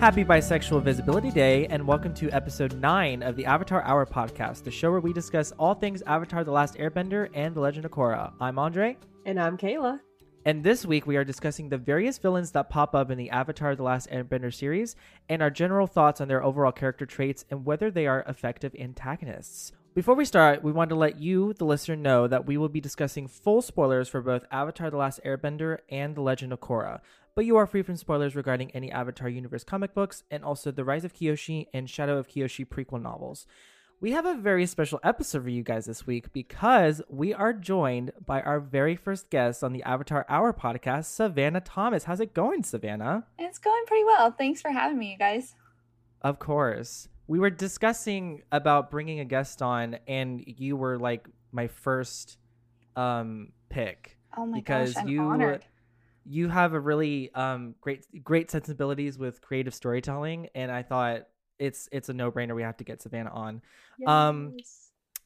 Happy Bisexual Visibility Day, and welcome to episode 9 of the Avatar Hour podcast, the show where we discuss all things Avatar The Last Airbender and The Legend of Korra. I'm Andre. And I'm Kayla. And this week we are discussing the various villains that pop up in the Avatar The Last Airbender series and our general thoughts on their overall character traits and whether they are effective antagonists. Before we start, we want to let you, the listener, know that we will be discussing full spoilers for both Avatar The Last Airbender and The Legend of Korra, but you are free from spoilers regarding any Avatar Universe comic books and also the Rise of Kyoshi and Shadow of Kyoshi prequel novels. We have a very special episode for you guys this week because we are joined by our very first guest on the Avatar Hour podcast, Savannah Thomas. How's it going, Savannah? It's going pretty well. Thanks for having me, you guys. Of course we were discussing about bringing a guest on, and you were like my first um pick. Oh my because gosh, I'm you honored. you have a really um great great sensibilities with creative storytelling, and I thought it's it's a no brainer. We have to get Savannah on. Yes. Um,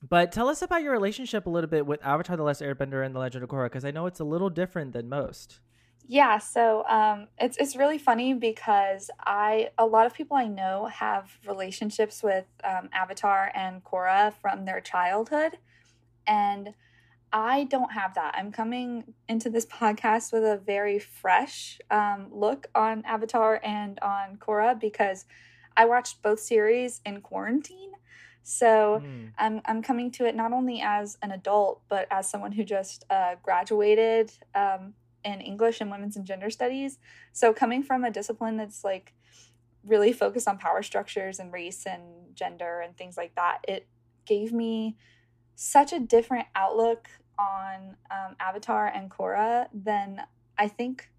but tell us about your relationship a little bit with Avatar: The Last Airbender and The Legend of Korra, because I know it's a little different than most. Yeah, so um, it's it's really funny because I a lot of people I know have relationships with um, Avatar and Korra from their childhood, and I don't have that. I'm coming into this podcast with a very fresh um, look on Avatar and on Korra because I watched both series in quarantine. So mm. I'm I'm coming to it not only as an adult but as someone who just uh, graduated um, in English and women's and gender studies. So coming from a discipline that's like really focused on power structures and race and gender and things like that, it gave me such a different outlook on um, Avatar and Korra than I think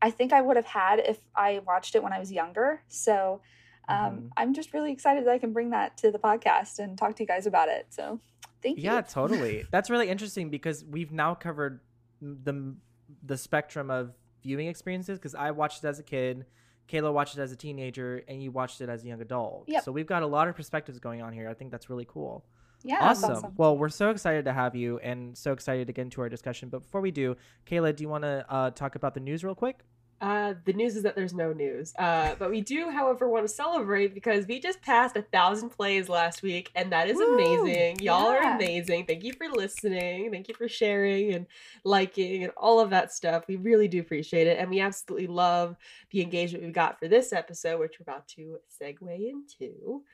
I think I would have had if I watched it when I was younger. So um, mm-hmm. I'm just really excited that I can bring that to the podcast and talk to you guys about it. So thank you. Yeah, totally. That's really interesting because we've now covered the the spectrum of viewing experiences because I watched it as a kid, Kayla watched it as a teenager, and you watched it as a young adult. Yep. So we've got a lot of perspectives going on here. I think that's really cool. Yeah. Awesome. awesome. Well, we're so excited to have you and so excited to get into our discussion. But before we do, Kayla, do you want to uh, talk about the news real quick? Uh, the news is that there's no news. Uh, but we do, however, want to celebrate because we just passed a thousand plays last week, and that is Woo! amazing. Y'all yeah. are amazing. Thank you for listening. Thank you for sharing and liking and all of that stuff. We really do appreciate it, and we absolutely love the engagement we've got for this episode, which we're about to segue into.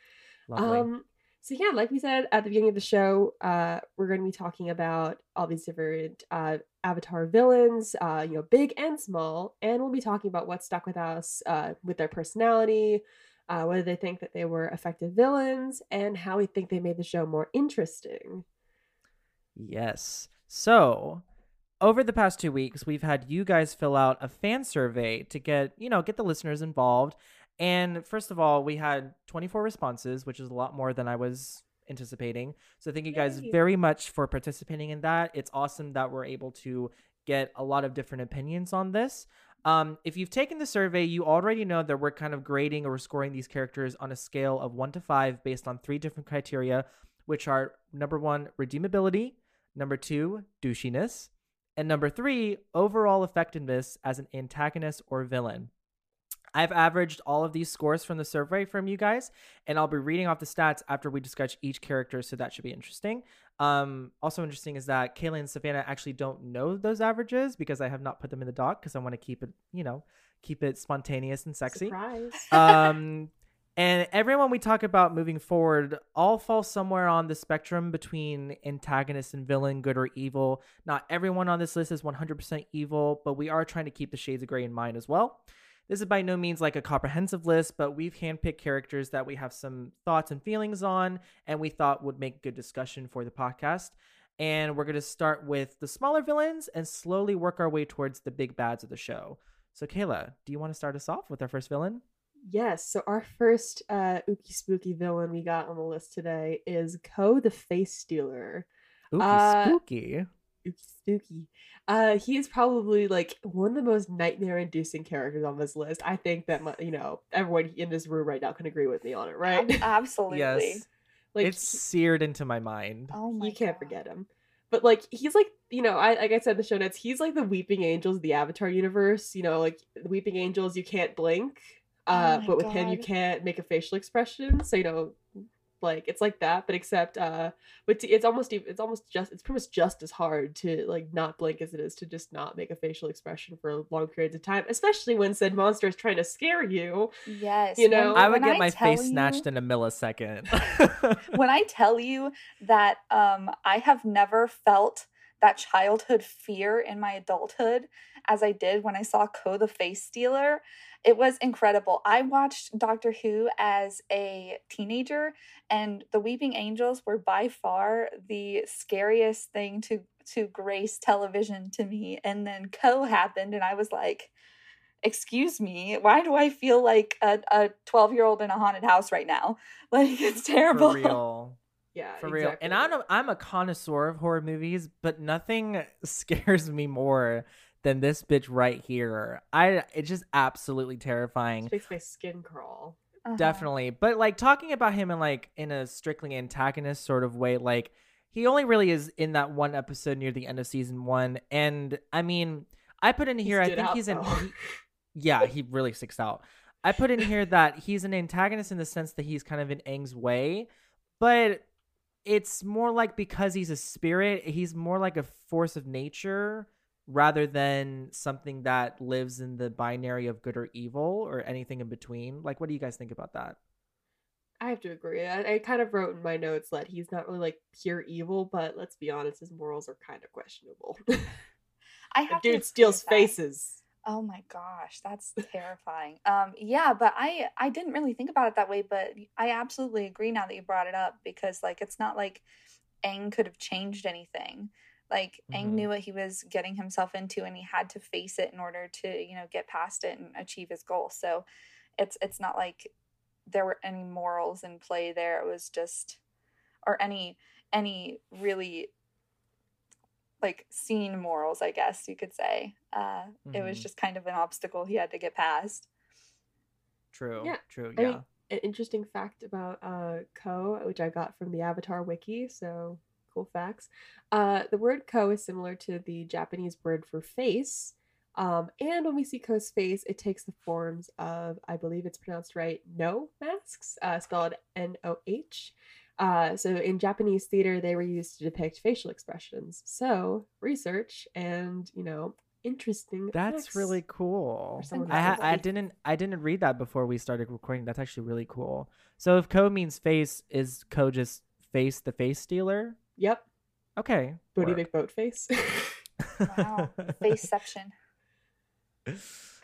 Lovely. Um, so yeah, like we said at the beginning of the show, uh, we're going to be talking about all these different uh, Avatar villains, uh, you know, big and small, and we'll be talking about what stuck with us uh, with their personality, uh, whether they think that they were effective villains, and how we think they made the show more interesting. Yes. So over the past two weeks, we've had you guys fill out a fan survey to get, you know, get the listeners involved and first of all, we had 24 responses, which is a lot more than I was anticipating. So thank you guys very much for participating in that. It's awesome that we're able to get a lot of different opinions on this. Um, if you've taken the survey, you already know that we're kind of grading or scoring these characters on a scale of one to five based on three different criteria, which are number one, redeemability, number two, douchiness, and number three, overall effectiveness as an antagonist or villain. I've averaged all of these scores from the survey from you guys, and I'll be reading off the stats after we discuss each character, so that should be interesting. Um, also interesting is that Kayla and Savannah actually don't know those averages because I have not put them in the doc because I want to keep it, you know, keep it spontaneous and sexy. Surprise. um, and everyone we talk about moving forward all fall somewhere on the spectrum between antagonist and villain, good or evil. Not everyone on this list is 100% evil, but we are trying to keep the shades of gray in mind as well. This is by no means like a comprehensive list, but we've handpicked characters that we have some thoughts and feelings on, and we thought would make good discussion for the podcast. And we're going to start with the smaller villains and slowly work our way towards the big bads of the show. So, Kayla, do you want to start us off with our first villain? Yes. So, our first uh, ooky spooky villain we got on the list today is Koh the Face Stealer. Ooky uh, spooky. Ooky spooky. Uh, he is probably like one of the most nightmare-inducing characters on this list. I think that my, you know everyone in this room right now can agree with me on it, right? Absolutely. yes. Like it's seared into my mind. Oh my! You can't forget him. But like he's like you know I like I said in the show notes he's like the weeping angels of the Avatar universe. You know like the weeping angels you can't blink. Uh, Oh but with him, you can't make a facial expression, so you know, like it's like that, but except uh, but it's almost it's almost just it's pretty much just as hard to like not blink as it is to just not make a facial expression for long periods of time, especially when said monster is trying to scare you. Yes. You know, when- I would when get my face you- snatched in a millisecond. when I tell you that um, I have never felt that childhood fear in my adulthood as I did when I saw Koh the Face Stealer, it was incredible. I watched Doctor Who as a teenager, and the Weeping Angels were by far the scariest thing to to grace television to me. And then Koh happened, and I was like. Excuse me, why do I feel like a 12 year old in a haunted house right now? Like, it's terrible. For real. Yeah, For real. And I'm a, I'm a connoisseur of horror movies, but nothing scares me more than this bitch right here. I it's just absolutely terrifying. It makes my skin crawl. Uh-huh. Definitely. But like talking about him in like in a strictly antagonist sort of way, like he only really is in that one episode near the end of season one. And I mean, I put in He here, I think out, he's in he- yeah, he really sticks out. I put in here that he's an antagonist in the sense that he's kind of in Aang's way, but it's more like because he's a spirit, he's more like a force of nature rather than something that lives in the binary of good or evil or anything in between. Like, what do you guys think about that? I have to agree. I, I kind of wrote in my notes that he's not really like pure evil, but let's be honest, his morals are kind of questionable. I The have to dude steals with that. faces. Oh my gosh, that's terrifying. Um, yeah, but I I didn't really think about it that way, but I absolutely agree now that you brought it up because like it's not like Aang could have changed anything. Like Aang Mhm. knew what he was getting himself into, and he had to face it in order to you know get past it and achieve his goal. So it's it's not like there were any morals in play there. It was just or any any really like seen morals, I guess you could say. Uh, It was Mhm. just kind of an obstacle he had to get past. True. Yeah, True. I Yeah. mean, An interesting fact about uh, Koh, which I got from the Avatar wiki, so cool facts. Uh, the word Koh is similar to the Japanese word for face. Um, and when we see Koh's face, it takes the forms of, I believe it's pronounced right, Noh masks, uh, spelled N O H. Uh, so in Japanese theater, they were used to depict facial expressions. So research and you know interesting. That's really cool. I ha- I didn't I didn't read that before we started recording. That's actually really cool. So if Koh means face, is Koh just face the face stealer? Yep. Okay. Booty work. McBoat face. Wow, faceception.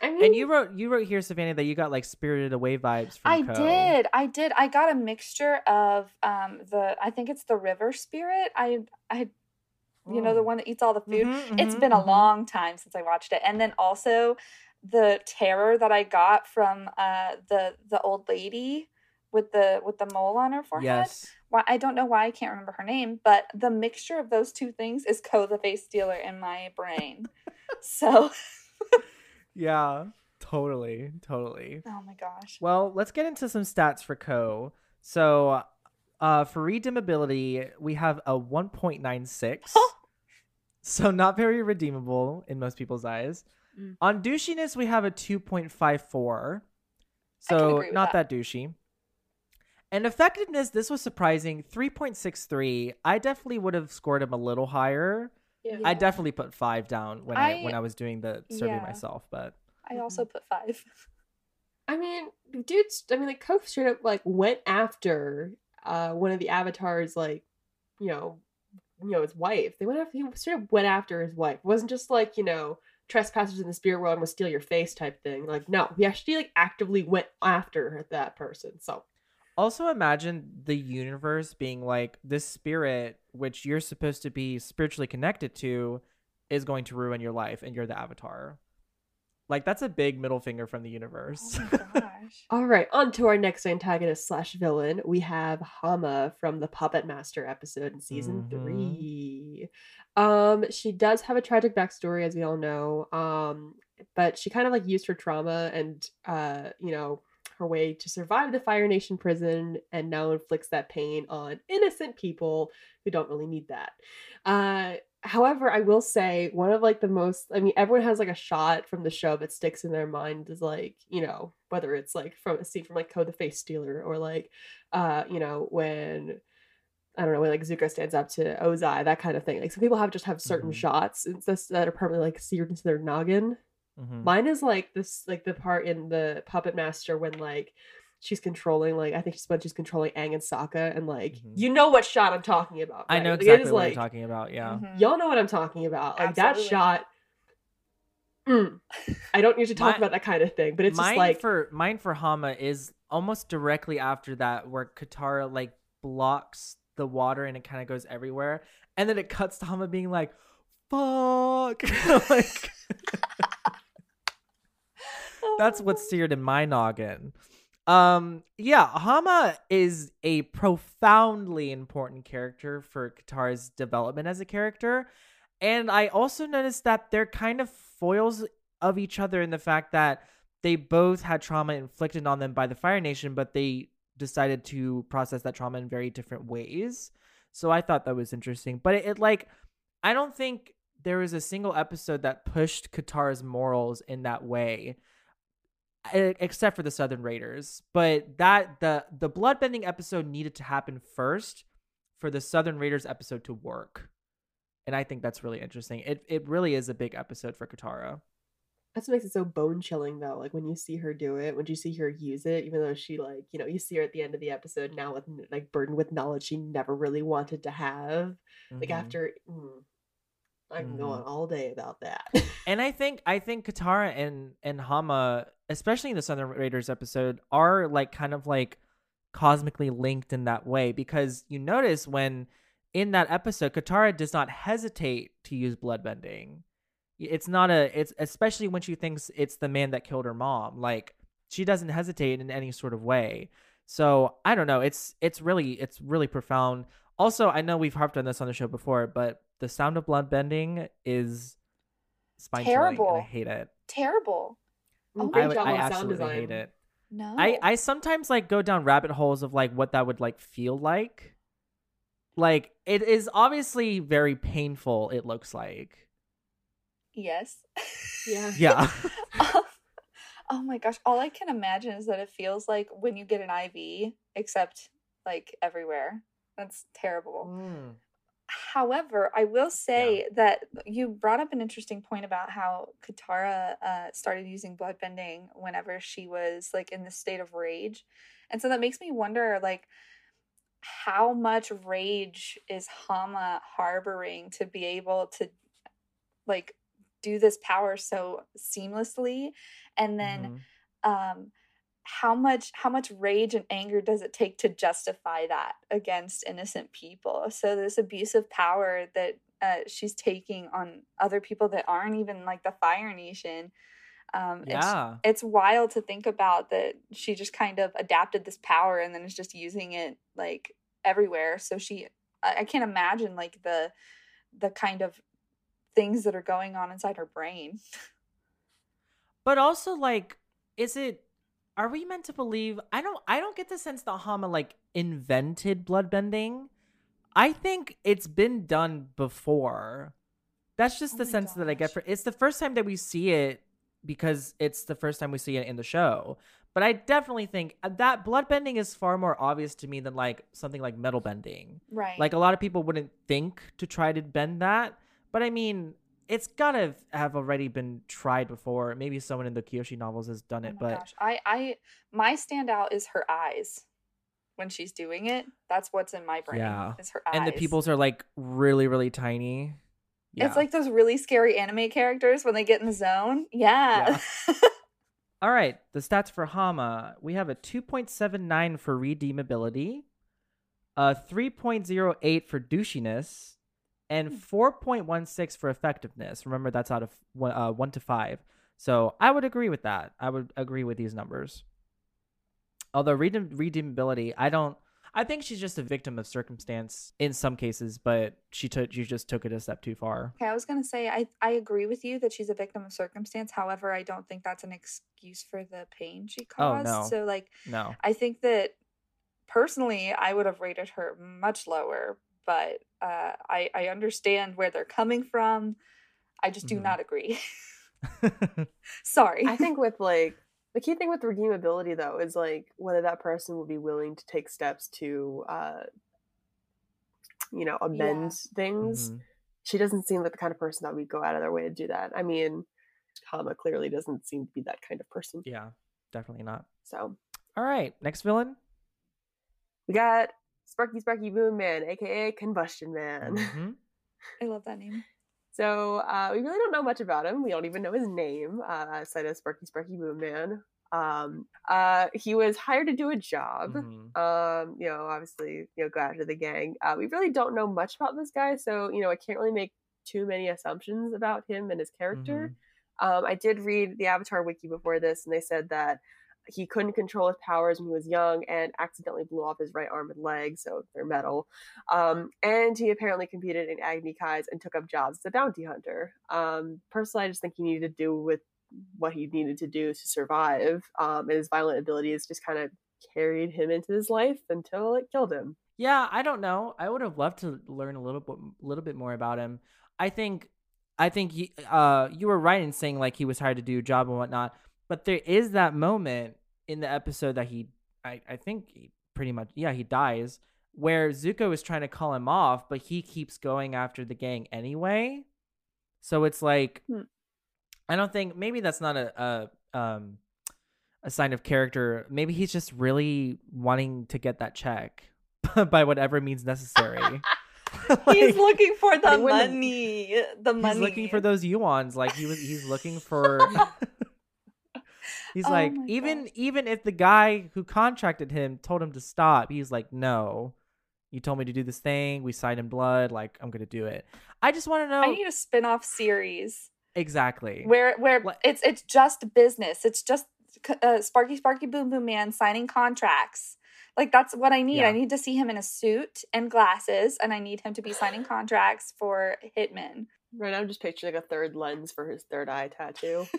I mean, And you wrote you wrote here, Savannah, that you got like spirited away vibes from I Koh. did. I did. I got a mixture of um the I think it's the river spirit. I I you know the Oh. one that eats all the food. Mhm, It's mhm, been a mhm. long time since I watched it. And then also the terror that I got from uh the the old lady with the with the mole on her forehead. Yes. Why I don't know why I can't remember her name, but the mixture of those two things is Koh the face stealer in my brain. so Yeah. Totally. Totally. oh my gosh. Well, let's get into some stats for Koh. So, uh, for redeemability, we have a 1.96. so, not very redeemable in most people's eyes. Mm. On douchiness, we have a 2.54. So, not that. that douchey. And effectiveness, this was surprising 3.63. I definitely would have scored him a little higher. Yeah. I definitely put five down when I, I- when I was doing the survey yeah. myself, but I also put five. I mean, dudes. I mean, like Koh straight up like went after uh one of the avatars, like you know, you know, his wife. They went after. He straight up went after his wife. It wasn't just like you know, trespassers in the spirit world will steal your face type thing. Like, no, he actually like actively went after that person. So Also, imagine the universe being like this spirit, which you're supposed to be spiritually connected to, is going to ruin your life, and you're the avatar. Like that's a big middle finger from the universe. Oh my gosh. All right, on to our next antagonist slash villain. We have Hama from the Puppet Master episode in season Mhm. three. Um, she does have a tragic backstory, as we all know. Um, but she kind of like used her trauma and uh, you know, her way to survive the Fire Nation prison and now inflicts that pain on innocent people who don't really need that. Uh, however, I will say one of like the most I mean, everyone has like a shot from the show that sticks in their mind is like, you know, whether it's like from a scene from like Koh the Face Stealer or like uh, you know, when I don't know, when like Zuko stands up to Ozai, that kind of thing. Like some people have just have certain Mhm. shots that are permanently like seared into their noggin. Mhm. Mine is like this, like the part in the Puppet Master when like she's controlling, like I think she's when she's controlling Aang and Sokka, and like Mhm. you know what shot I'm talking about. I right? know Like, exactly it is what like you're talking about. Yeah. Mhm. y'all know what I'm talking about. Like that shot. mm, I don't need to talk My- about that kind of thing, but it's mine just like for mine for Hama is almost directly after that, where Katara like blocks the water and it kind of goes everywhere, and then it cuts to Hama being like, "Fuck!" like that's what's seared in my noggin. Um, yeah, Hama is a profoundly important character for Katara's development as a character. And I also noticed that they're kind of foils of each other in the fact that they both had trauma inflicted on them by the Fire Nation, but they decided to process that trauma in very different ways. So I thought that was interesting. But it, it like, I don't think there was a single episode that pushed Katara's morals in that way except for the Southern Raiders. But that the the bloodbending episode needed to happen first for the Southern Raiders episode to work. And I think that's really interesting. It it really is a big episode for Katara. That's what makes it so bone chilling though. Like when you see her do it, when you see her use it, even though she like, you know, you see her at the end of the episode now with like burdened with knowledge she never really wanted to have. Like Mhm. after mm, I can go Mhm. on all day about that. And I think I think Katara and and Hama, especially in the Southern Raiders episode, are like kind of like cosmically linked in that way because you notice when in that episode Katara does not hesitate to use bloodbending. It's not a it's especially when she thinks it's the man that killed her mom. Like she doesn't hesitate in any sort of way. So I don't know. It's it's really it's really profound. Also, I know we've harped on this on the show before, but the sound of bloodbending is spine chilling, and I hate it. Terrible. Oh I, I absolutely design. hate it. No. I I sometimes like go down rabbit holes of like what that would like feel like. Like it is obviously very painful. It looks like. yes. Yeah. Yeah. oh my gosh. All I can imagine is that it feels like when you get an IV, except like everywhere. That's terrible. Mm. However, I will say that you brought up an interesting point about how Katara uh, started using bloodbending whenever she was like in the state of rage, and so that makes me wonder, like, how much rage is Hama harboring to be able to, like, do this power so seamlessly, and then Mhm. um how much how much rage and anger does it take to justify that against innocent people? So this abuse of power that uh, she's taking on other people that aren't even like the fire nation um it's, Yeah. it's wild to think about that she just kind of adapted this power and then is just using it like everywhere. So she I, I can't imagine like the the kind of things that are going on inside her brain. But also like is it are we meant to believe I don't I don't get the sense that Hama like invented bloodbending. I think it's been done before. That's just Oh the sense that I get for it's the first time that we see it because it's the first time we see it in the show. But I definitely think uh, that bloodbending is far more obvious to me than like something like metal bending. right Like a lot of people wouldn't think to try to bend that, but I mean, it's gotta have already been tried before. Maybe someone in the Kyoshi novels has done Oh it, my but gosh. I I my standout is her eyes when she's doing it. That's what's in my brain. Yeah. Is her eyes. and the pupils are like really, really tiny. Yeah. It's like those really scary anime characters when they get in the zone. Yeah. All right, the stats for Hama. We have a 2.79 for redeemability, a 3.08 for douchiness, and Hmm. 4.16 for effectiveness. Remember, that's out of one, uh, 1 to 5. So I would agree with that. I would agree with these numbers. Although redeem- redeemability, I don't. I think she's just a victim of circumstance in some cases, but she took you just took it a step too far. Okay, I was gonna say I I agree with you that she's a victim of circumstance. However, I don't think that's an excuse for the pain she caused. Oh, no. So like No. I think that personally I would have rated her much lower, but uh, I I understand where they're coming from. I just do Mhm. not agree. Sorry. I think with like the key thing with redeemability though is like whether that person will be willing to take steps to uh you know amend things. Mhm. She doesn't seem like the kind of person that would go out of their way to do that. I mean, Hama clearly doesn't seem to be that kind of person. Yeah, definitely not. So All right, next villain. we got Sparky Sparky Boom Man, aka Combustion Man. Mhm. I love that name. So uh, we really don't know much about him. We don't even know his name uh, outside of Sparky Sparky Boom Man. Um, uh, he was hired to do a job. Mhm. Um, you know, obviously, you know, go after the gang. Uh, we really don't know much about this guy, so you know, I can't really make too many assumptions about him and his character. Um, I did read the Avatar wiki before this, and they said that he couldn't control his powers when he was young and accidentally blew off his right arm and leg, so they're metal. Um, and he apparently competed in Agni Kai's and took up jobs as a bounty hunter. Um, personally, I just think he needed to do with what he needed to do to survive. Um, and his violent abilities just kind of carried him into his life until it killed him. Yeah, I don't know. I would have loved to learn a little bit, little bit more about him. I think, I think you, uh, you were right in saying like he was hired to do a job and whatnot. But there is that moment in the episode that he, I, I think, he pretty much, yeah, he dies, where Zuko is trying to call him off, but he keeps going after the gang anyway. So it's like, Hmm. I don't think maybe that's not a, a um a sign of character. Maybe he's just really wanting to get that check by whatever means necessary. he's looking for the I mean, when the- money. The money. he's looking for those yuans. Like he was he's looking for He's Oh like even gosh. even if the guy who contracted him told him to stop, he's like, "No. You told me to do this thing. We signed in blood. Like I'm going to do it." I just want to know I need a spin-off series exactly. where where What- it's it's just business. It's just uh, Sparky Sparky Boom Boom Man signing contracts. Like that's what I need. Yeah. I need to see him in a suit and glasses, and I need him to be signing contracts for hitmen. Right now, I'm just picturing a third lens for his third eye tattoo.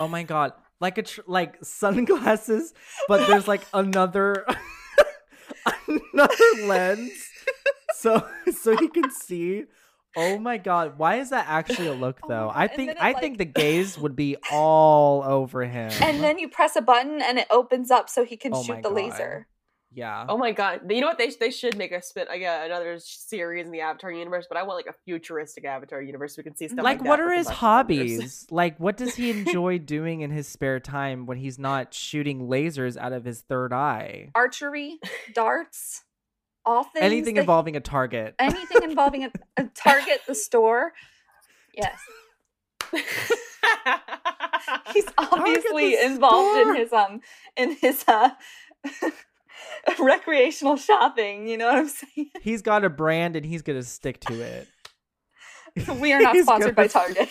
Oh my god, like a tr- like sunglasses, but there's like another another lens, so so he can see. Oh my god, why is that actually a look Oh though? God, I think I like- think the gaze would be all over him. And then you press a button, and it opens up so he can Oh shoot the God. laser. Yeah, Oh my god! You know what? They they should make a spin like uh, another series in the Avatar universe, but I want like a futuristic Avatar universe. So we can see stuff like, like what for are his hobbies? like what does he enjoy doing in his spare time when he's not shooting lasers out of his third eye? Archery, darts, all things. Anything that- involving a target. anything involving a, a Target, the store. Yes, he's obviously involved store. in his um in his uh recreational shopping. You know what I'm saying? He's got a brand and he's gonna stick to it. We are not He's sponsored by gonna- Target.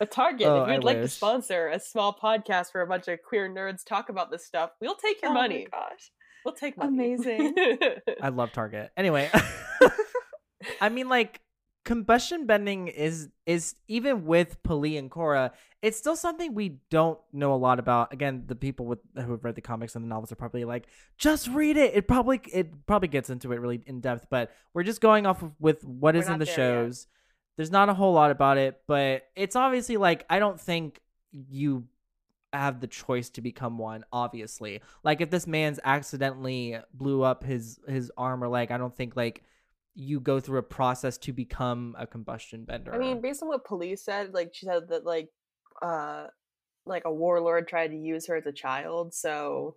a Target. Oh, if you'd I like to sponsor a small podcast where a bunch of queer nerds talk about this stuff, we'll take your Oh my money. gosh. We'll take money. Amazing. I love Target. Anyway, I mean, like combustion bending is is even with P'Li and Korra, it's still something we don't know a lot about. Again, the people with who have read the comics and the novels are probably like, just read it. It probably it probably gets into it really in depth, but we're just going off of with what We're is in the there yet. shows. There's not a whole lot about it, but it's obviously like I don't think you have the choice to become one obviously like if this man's accidentally blew up his his arm or leg i don't think like you go through a process to become a combustion bender I mean, based on what P'Li said, like she said that like uh like a warlord tried to use her as a child, so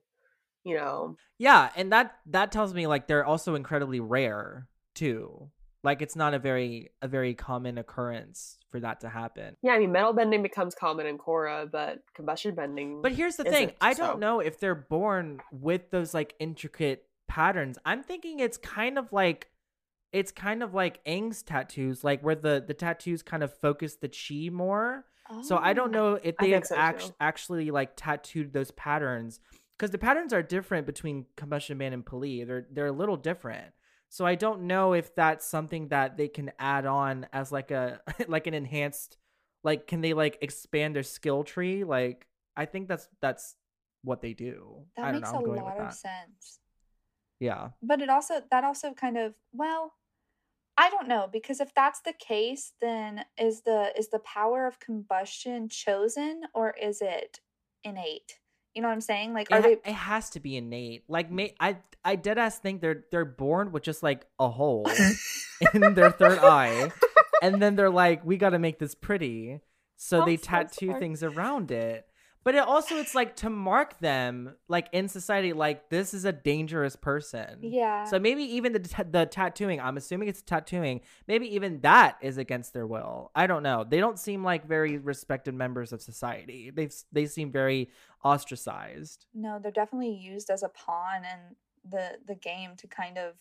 you know. yeah and that that tells me like they're also incredibly rare too like it's not a very a very common occurrence for that to happen Yeah, I mean metal bending becomes common in Korra, but combustion bending But here's the thing: I so- don't know if they're born with those like intricate patterns. I'm thinking it's kind of like it's kind of like Aang's tattoos, like where the the tattoos kind of focus the chi more. So I don't Oh. know if they have so, act- actually like tattooed those patterns because the patterns are different between Combustion Man and P'Li. They're they're a little different. So I don't know if that's something that they can add on as like a like an enhanced like can they like expand their skill tree? Like I think that's that's what they do. That I don't makes know. A lot of that. sense. Yeah. But it also that also kind of well, I don't know because if that's the case, then is the is the power of combustion chosen or is it innate? You know what I'm saying? Like, It, are ha- they? it has to be innate. Like may I I dead ass think they're they're born with just like a hole in their third eye, and then they're like, we got to make this pretty, so I'm they so tattoo sorry. things around it. But it also it's like to mark them like in society, like this is a dangerous person. Yeah. So maybe even the ta- the tattooing, I'm assuming it's tattooing. Maybe even that is against their will. I don't know. They don't seem like very respected members of society. They they seem very ostracized. no, they're definitely used as a pawn in the the game to kind of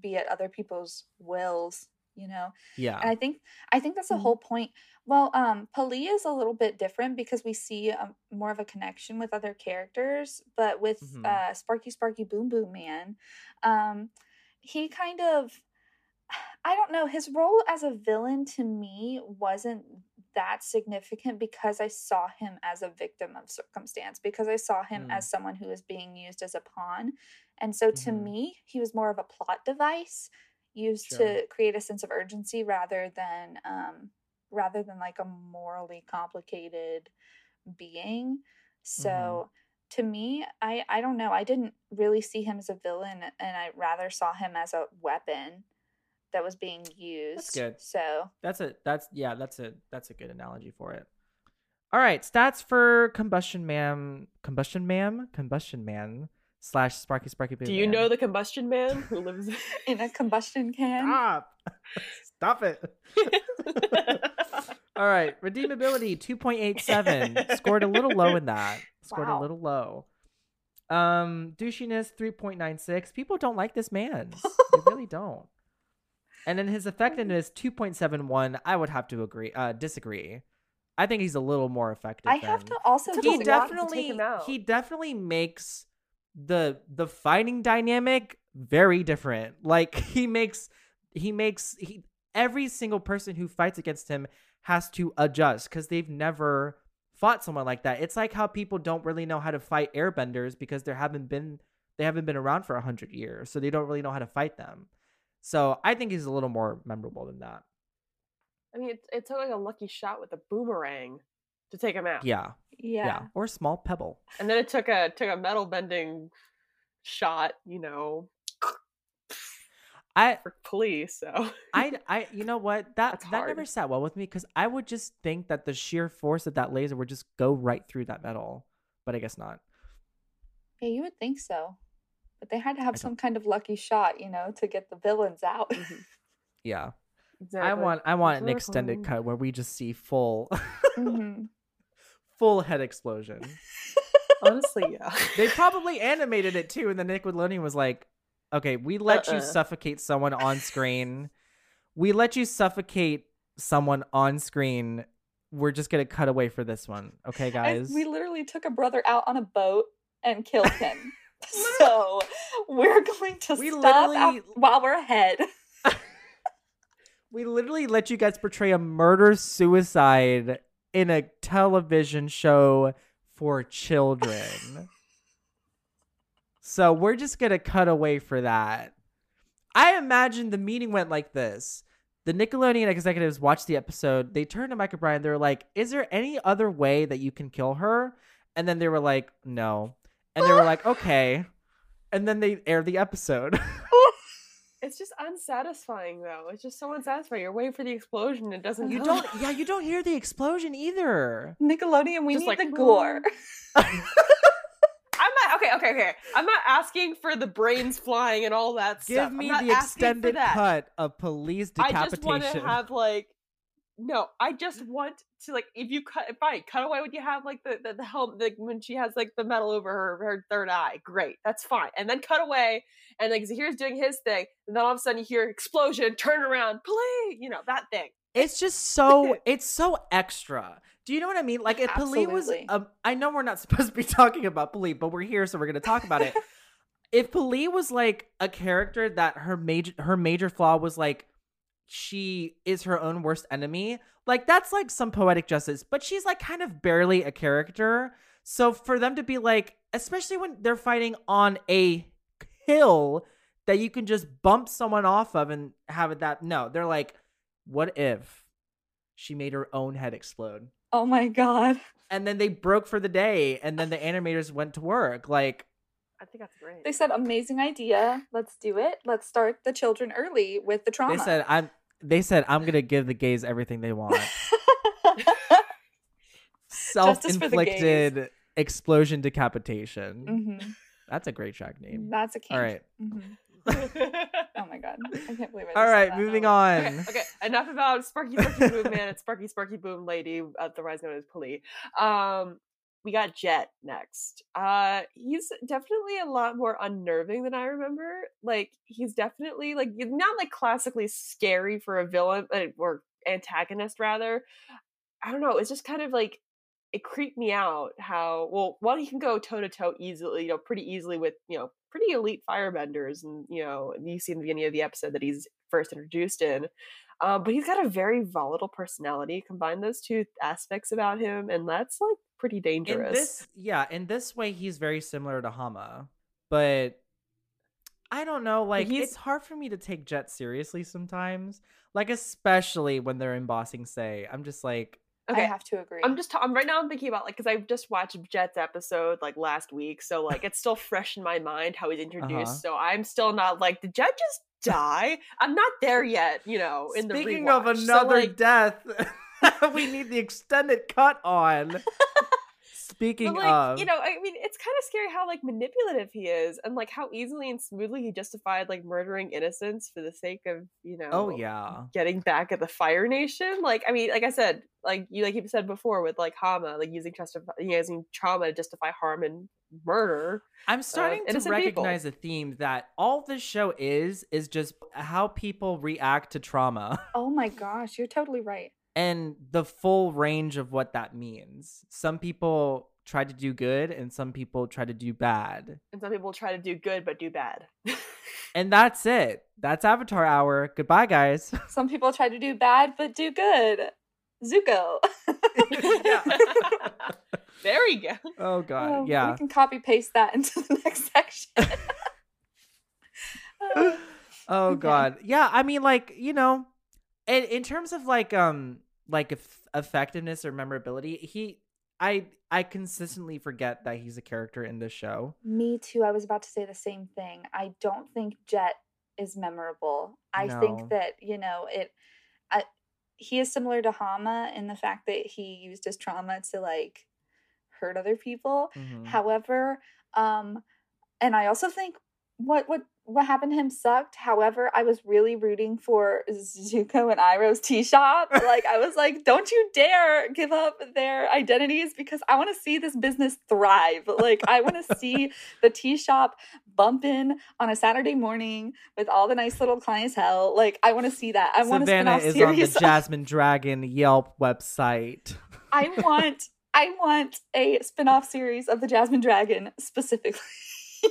be at other people's wills. You know. Yeah. and i think i think that's the Mhm. whole point well um P'Li is a little bit different because we see um, more of a connection with other characters but with Mhm. uh sparky sparky boom boom man um he kind of i don't know his role as a villain to me wasn't that significant because i saw him as a victim of circumstance because i saw him Mm. as someone who was being used as a pawn and so to Mhm. me he was more of a plot device used Sure. to create a sense of urgency rather than um rather than like a morally complicated being so to me i i don't know i didn't really see him as a villain and i rather saw him as a weapon that was being used good. so That's a that's yeah, that's a that's a good analogy for it. All right, stats for Combustion Man, Combustion Man, Combustion Man slash Sparky Sparky Boom. Do you Man. know the combustion man who lives? in a combustion can Stop! Stop it! All right, redeemability two point eight seven. Scored a little low in that. Scored a little low. Um, douchiness three point nine six. People don't like this man. they really don't. And then his effectiveness two point seven one. I would have to agree. Uh, disagree. I think he's a little more effective. i have to also He a to take definitely him out. he definitely makes the the fighting dynamic very different. Like he makes he makes he every single person who fights against him has to adjust because they've never fought someone like that. It's like how people don't really know how to fight airbenders because there haven't been they haven't been around for a hundred years, so they don't really know how to fight them. So I think he's a little more memorable than that. I mean, it, it took like a lucky shot with a boomerang to take him out. Yeah, yeah, yeah or a small pebble. and then it took a took a metal bending shot. You know, I for P'Li. So I, I, you know what? That That's that never sat well with me because I would just think that the sheer force of that laser would just go right through that metal, but I guess not. yeah you would think so but they had to have don't- some kind of lucky shot you know to get the villains out Mhm. Yeah, exactly. I want, I want an extended cut where we just see full, Mhm. full head explosion. Honestly, yeah. they probably animated it too, and then Nickelodeon was like, "Okay, we let you Uh-uh. suffocate someone on screen. We let you suffocate someone on screen. We're just gonna cut away for this one, okay, And guys? we literally took a brother out on a boat and killed him. so we're going to We stop literally- while we're ahead. We literally let you guys portray a murder suicide in a television show for children. so we're just going to cut away for that. I imagine the meeting went like this. The Nickelodeon executives watched the episode. They turned to Mike and Bryan. They were like, Is there any other way that you can kill her? And then they were like, No. And they were like, Okay. And then they aired the episode. It's just unsatisfying, though. It's just so unsatisfying. You're waiting for the explosion. And it doesn't. You come. don't, yeah, you don't hear the explosion either. Nickelodeon, we Just need like, the gore. I'm not okay. Okay. Okay. I'm not asking for the brains flying and all that Give stuff. I'm me the extended cut of P'Li decapitation. I just want to have like. No, I just want to like if you cut fine cut away when you have like the the, the helm like when she has like the metal over her her third eye great that's fine and then cut away and like Zahir's doing his thing and then all of a sudden you hear explosion turn around play you know that thing it's just so it's so extra. Do you know what I mean? Like if P'Li was, um, I know we're not supposed to be talking about P'Li, but we're here, so we're gonna talk about it. if P'Li was like a character that her major her major flaw was like she is her own worst enemy, like that's like some poetic justice. But she's like kind of barely a character. So for them to be like, especially when they're fighting on a hill that you can just bump someone off of and have it that no, they're like, what if she made her own head explode? Oh my god. And then they broke for the day, and then the animators went to work. Like, I think that's great. They said amazing idea. Let's do it. Let's start the children early with the trauma. they said, I'm. They said, I'm gonna give the gays everything they want. Justice for the gays. Self-inflicted explosion decapitation. hmm That's a great track name. That's a kink. All right. Mhm. Oh my god. I can't believe it. All right, moving on. Okay, okay, enough about Sparky Sparky Boom Man and Sparky Sparky Boom Lady, otherwise known as P'Li. Um, we got Jet next. Uh, he's definitely a lot more unnerving than I remember. Like, he's definitely like not like classically scary for a villain or antagonist, rather. I don't know. It's just kind of like it creeped me out how well one he can go toe to toe easily, you know, pretty easily with you know pretty elite firebenders, and you know you see in the beginning of the episode that he's first introduced in. Um, but he's got a very volatile personality. Combine those two aspects about him, and that's like pretty In dangerous. this, yeah, in this way, he's very similar to Hama, but I don't know. Like, he's- it's hard for me to take Jet seriously sometimes. Like, especially when they're in Ba Sing Se. I'm just like, I have to agree. I'm just I'm right now I'm thinking about like because I just watched Jet's episode like last week, so like it's still fresh in my mind how he's introduced. Uh-huh. So I'm still not like did Jet just die? I'm not there yet, you know. In speaking the of rewatch. So, another like, death, we need the extended cut on. Speaking But like, of, you know, I mean, it's kind of scary how like manipulative he is, and like how easily and smoothly he justified like murdering innocents for the sake of you oh, know, oh yeah, getting back at the Fire Nation. Like, I mean, like I said, like you like you said before with like Hama, like using justify using trauma to justify harm and murder. I'm uh, starting to innocent people. recognize a theme that all this show is is just how people react to trauma. oh my gosh, you're totally right. And the full range of what that means. Some people try to do good and some people try to do bad. And some people try to do good but do bad. And that's it. That's Avatar Hour. Goodbye, guys. Some people try to do bad but do good. Zuko. There we go. Oh god. Oh, yeah. We can copy paste that into the next section. Uh, Oh Okay. god. Yeah, I mean like, you know, in in terms of like um like eff- effectiveness or memorability, he I I consistently forget that he's a character in this show. Me too. I was about to say the same thing. I don't think Jet is memorable. I No. think that, you know, it I, he is similar to Hama in the fact that he used his trauma to like hurt other people. Mhm. However, um and I also think what what what happened to him sucked. However, I was really rooting for Zuko and Iroh's tea shop. Like I was like, don't you dare give up their identities because I want to see this business thrive. Like I want to see the tea shop bumping on a Saturday morning with all the nice little clientele. Like I want to see that. I want to Savannah spin-off is on the. Jasmine Dragon Yelp website. I want I want a spin-off series of the Jasmine Dragon specifically.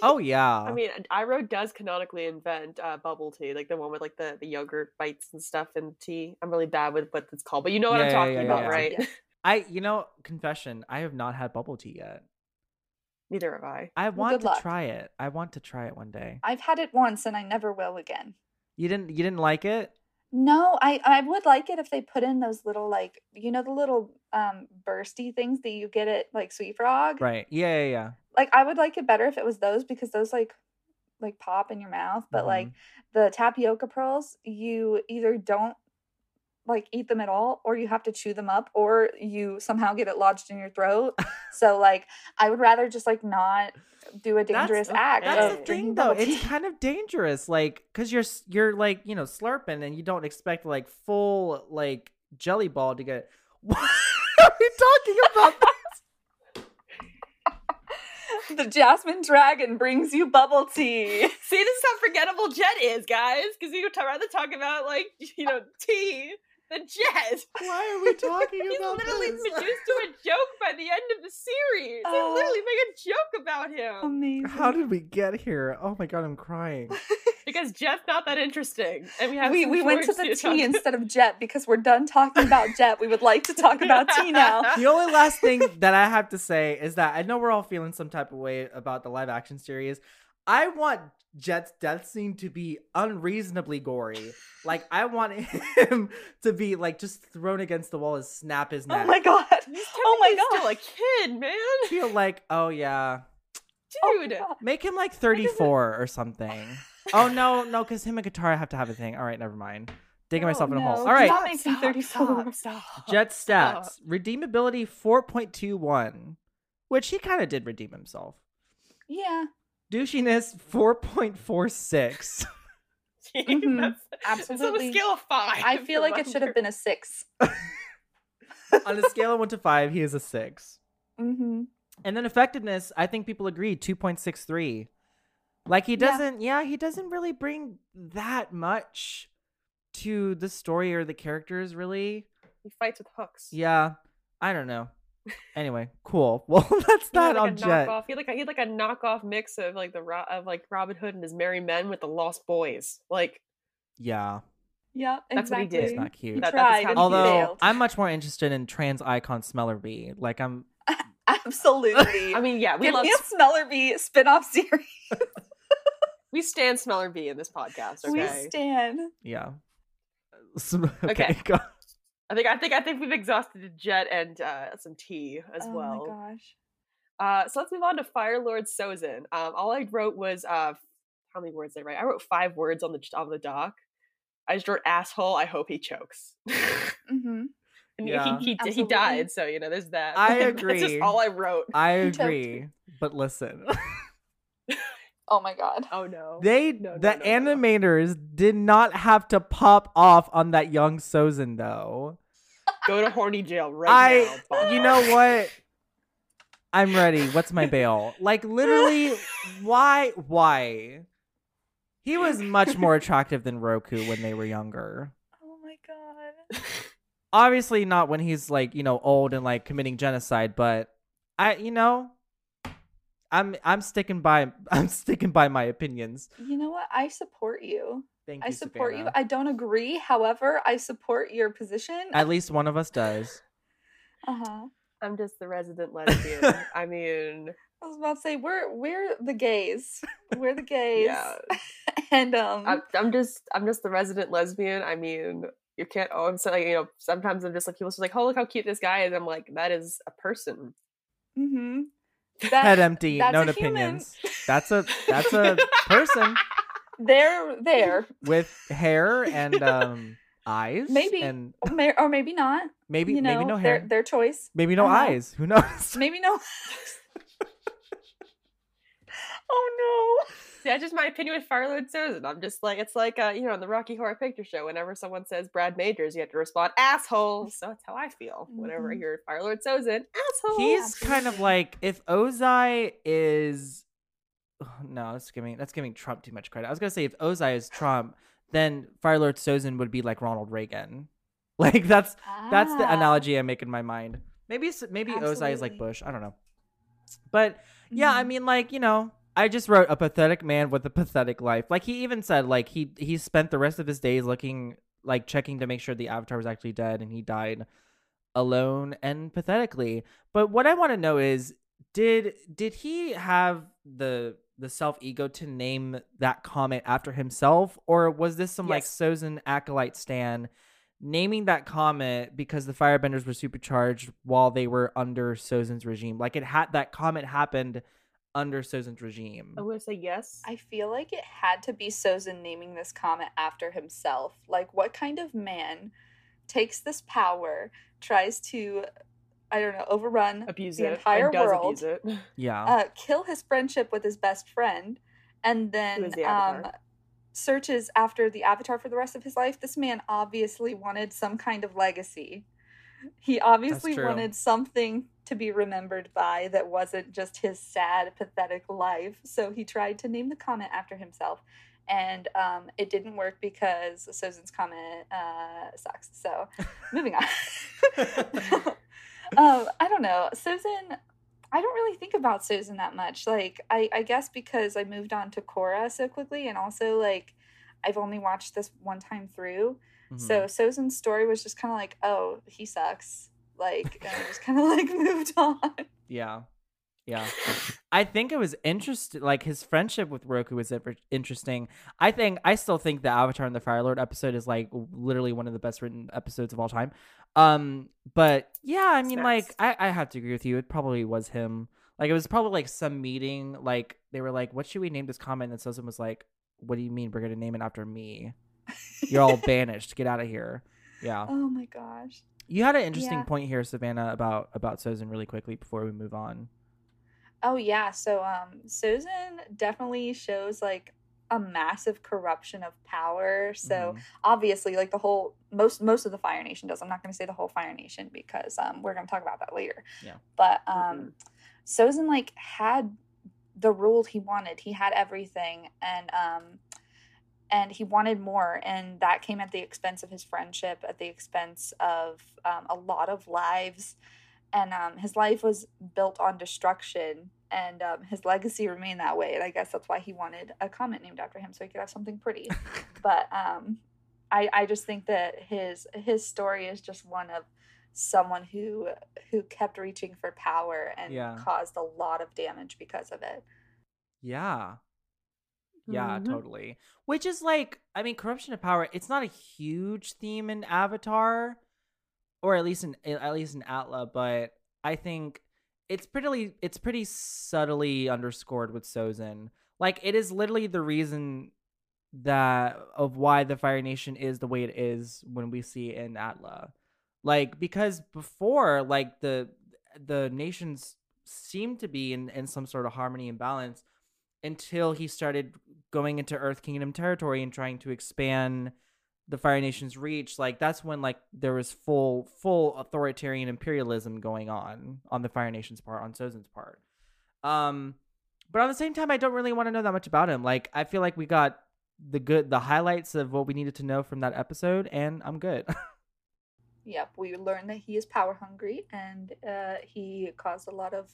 Oh yeah. I mean, Iroh does canonically invent uh, bubble tea, like the one with like the, the yogurt bites and stuff and tea. I'm really bad with what it's called, but you know what Yeah, I'm yeah, talking yeah, about, yeah. right? I you know, confession, I have not had bubble tea yet. Neither have I. I Well, want good to luck. try it. I want to try it one day. I've had it once and I never will again. You didn't you didn't like it? No, I I would like it if they put in those little like you know the little um bursty things that you get at like Sweet Frog. Right. Yeah, yeah, yeah. Like I would like it better if it was those because those like like pop in your mouth, but like mm-hmm. the tapioca pearls, you either don't like eat them at all or you have to chew them up or you somehow get it lodged in your throat. so like I would rather just like not do a dangerous act. That's the thing though. It's kind of dangerous like cuz you're you're like, you know, slurping and you don't expect like full like jelly ball to get What are we talking about? the Jasmine Dragon brings you bubble tea. See, this is how forgettable Jet is, guys, because would rather talk about like you know tea the jet. Why are we talking He's about literally this? reduced to a joke by the end of the series. They Oh. literally make a joke about him Amazing. How did we get here? Oh my god, I'm crying. because Jet's not that interesting, and we have we we went to the talk tea instead of Jet because we're done talking about Jet. We would like to talk about tea now. the only last thing that I have to say is that I know we're all feeling some type of way about the live action series. I want Jet's death scene to be unreasonably gory. Like I want him to be like just thrown against the wall and snap his neck. Oh my god. Oh my god. still a kid, man. Feel like, oh yeah, Oh Dude, God. make him like 34 or something. Oh no, no, because him and Katara have to have a thing. All right, never mind. Digging No, myself in a hole. All right, Stop making 34. Jet stats redeemability 4.21, which he kind of did redeem himself. Yeah, Douchiness 4.46. Mhm. That's, it's on a scale of five. I feel like it should have been a six. On a scale of 1 to 5, he is a 6. Mm-hmm. And then effectiveness, I think people agree 2.63. Like he doesn't, yeah. he doesn't really bring that much to the story or the characters, really. He fights with hooks. Yeah, I don't know. Anyway, cool. Well, that's He had, that like on a Jet. knockoff. He had like he had like a knockoff mix of like the Ro- of like Robin Hood and his merry men with the Lost Boys. Like Yeah, Yeah, That's what he exactly. did. it's not cute. He That- that's tried. and he he Although. I'm much more interested in trans icon Smellerbee. Like I'm, absolutely. I mean, yeah, we Give love me a Smellerbee spin-off series. we stand Smellerbee in this podcast. We Okay, stand. yeah. Okay, Okay. Go. I think I think I think we've exhausted Jet and uh, some tea as oh well. my gosh. Uh, so let's move on to Fire Lord Sozin. Um, all I wrote was uh, how many words did I write? I wrote five words on the on the doc. I just wrote asshole. I hope he chokes. Mm-hmm. and Yeah. he he, he died, so you know there's that. I That's just agree. all I wrote. I agree, but listen, Oh my god. Oh no. they No, no, the no, no. animators did not have to pop off on that young Sozin though. Go to horny jail right I, now. Bob. you know what? I'm ready. What's my bail? Like literally, why? Why? He was much more attractive than Roku when they were younger. Oh my god. Obviously, not when he's like you know old and like committing genocide, but I, you know, I'm I'm sticking by I'm sticking by my opinions. You know what? I support you. Thank you. I support you. I don't agree. However, I support your position. At least one of us does. uh-huh. I'm just the resident lesbian. I mean, I was about to say we're we're the gays. We're the gays. yeah. And um I'm, I'm just I'm just the resident lesbian. I mean, you can't. Oh, I'm so like you know. Sometimes I'm just like people just like, oh look how cute this guy is. I'm like, that is a person. Mhm. Head empty, no a human. opinions. That's a that's a person They're there. with hair and um eyes. Maybe. and Or, maybe not. maybe you know, maybe no their hair. their choice. Maybe no Uh-huh. eyes. Who knows? Maybe no. oh See, that's just my opinion with Firelord Sozin. I'm just like it's like uh, you know in the Rocky Horror Picture Show. Whenever someone says Brad Majors, you have to respond asshole. So that's how I feel whenever I Mhm. hear Firelord Sozin asshole. He's kind of like if Ozai is no, that's giving that's giving Trump too much credit. I was gonna say if Ozai is Trump, then Firelord Sozin would be like Ronald Reagan. Like that's no. that's the Ah. analogy I make in my mind. Maybe maybe Ozai is like Bush. I don't know. But yeah, I Mhm. mean, like you know, I just wrote a pathetic man with a pathetic life. Like he even said, like he he spent the rest of his days looking, like checking to make sure the Avatar was actually dead, and he died alone and pathetically. But what I want to know is, did did he have the the self ego to name that comet after himself, or was this some like Yes. Sozin acolyte stan? Naming that comet because the firebenders were supercharged while they were under Sozin's regime. Like it had that comet happened under Sozin's regime. I'm gonna say yes. I feel like it had to be Sozin naming this comet after himself. Like, what kind of man takes this power, tries to, I don't know, overrun abuse the it. entire and does world, abuse it. Yeah. uh, kill his friendship with his best friend, and then the um, searches after the Avatar for the rest of his life? This man obviously wanted some kind of legacy. He obviously wanted something to be remembered by that wasn't just his sad, pathetic life. So he tried to name the comet after himself. and um, it didn't work because Sozin's comment uh, sucks. So moving on. um, I don't know. Sozin I don't really think about Sozin that much. Like, I, I guess because I moved on to Korra so quickly, and also like I've only watched this one time through. Mhm. So Sozin's story was just kind of like, oh, he sucks. Like, and I just kind of like moved on. Yeah. Yeah. I think it was interesting. Like his friendship with Roku was inter- interesting. I think, I still think the Avatar and the Fire Lord episode is like literally one of the best written episodes of all time. Um, but yeah, I mean, like, I, I have to agree with you. It probably was him. Like, it was probably like some meeting. Like, they were like, what should we name this comment? And Sozin was like, what do you mean we're going to name it after me? You're all banished. Get out of here. Yeah. Oh my gosh. You had an interesting Yeah. point here, Savannah, about about Sozin really quickly before we move on. Oh yeah, so um Sozin definitely shows like a massive corruption of power. So Mhm. obviously like the whole most most of the Fire Nation does. I'm not going to say the whole Fire Nation because um we're going to talk about that later. Yeah. But um Sozin like had the rule he wanted. He had everything and um and he wanted more and that came at the expense of his friendship at the expense of um, a lot of lives and um, his life was built on destruction and um, his legacy remained that way and i guess that's why he wanted a comment named after him so he could have something pretty but um, I, I just think that his his story is just one of someone who who kept reaching for power and Yeah. caused a lot of damage because of it Yeah. Yeah, Mhm. totally. Which is like, I mean, corruption of power. It's not a huge theme in Avatar, or at least in at least in Atla, but I think it's pretty it's pretty subtly underscored with Sozin. Like, it is literally the reason that of why the Fire Nation is the way it is when we see it in Atla. Like, because before, like the the nations seemed to be in, in some sort of harmony and balance until he started going into Earth Kingdom territory and trying to expand the Fire Nation's reach. Like that's when like there was full full authoritarian imperialism going on on the Fire Nation's part, on Sozin's part. Um, but at the same time, I don't really want to know that much about him. Like I feel like we got the good the highlights of what we needed to know from that episode, and I'm good. Yep, we learned that he is power hungry and uh, he caused a lot of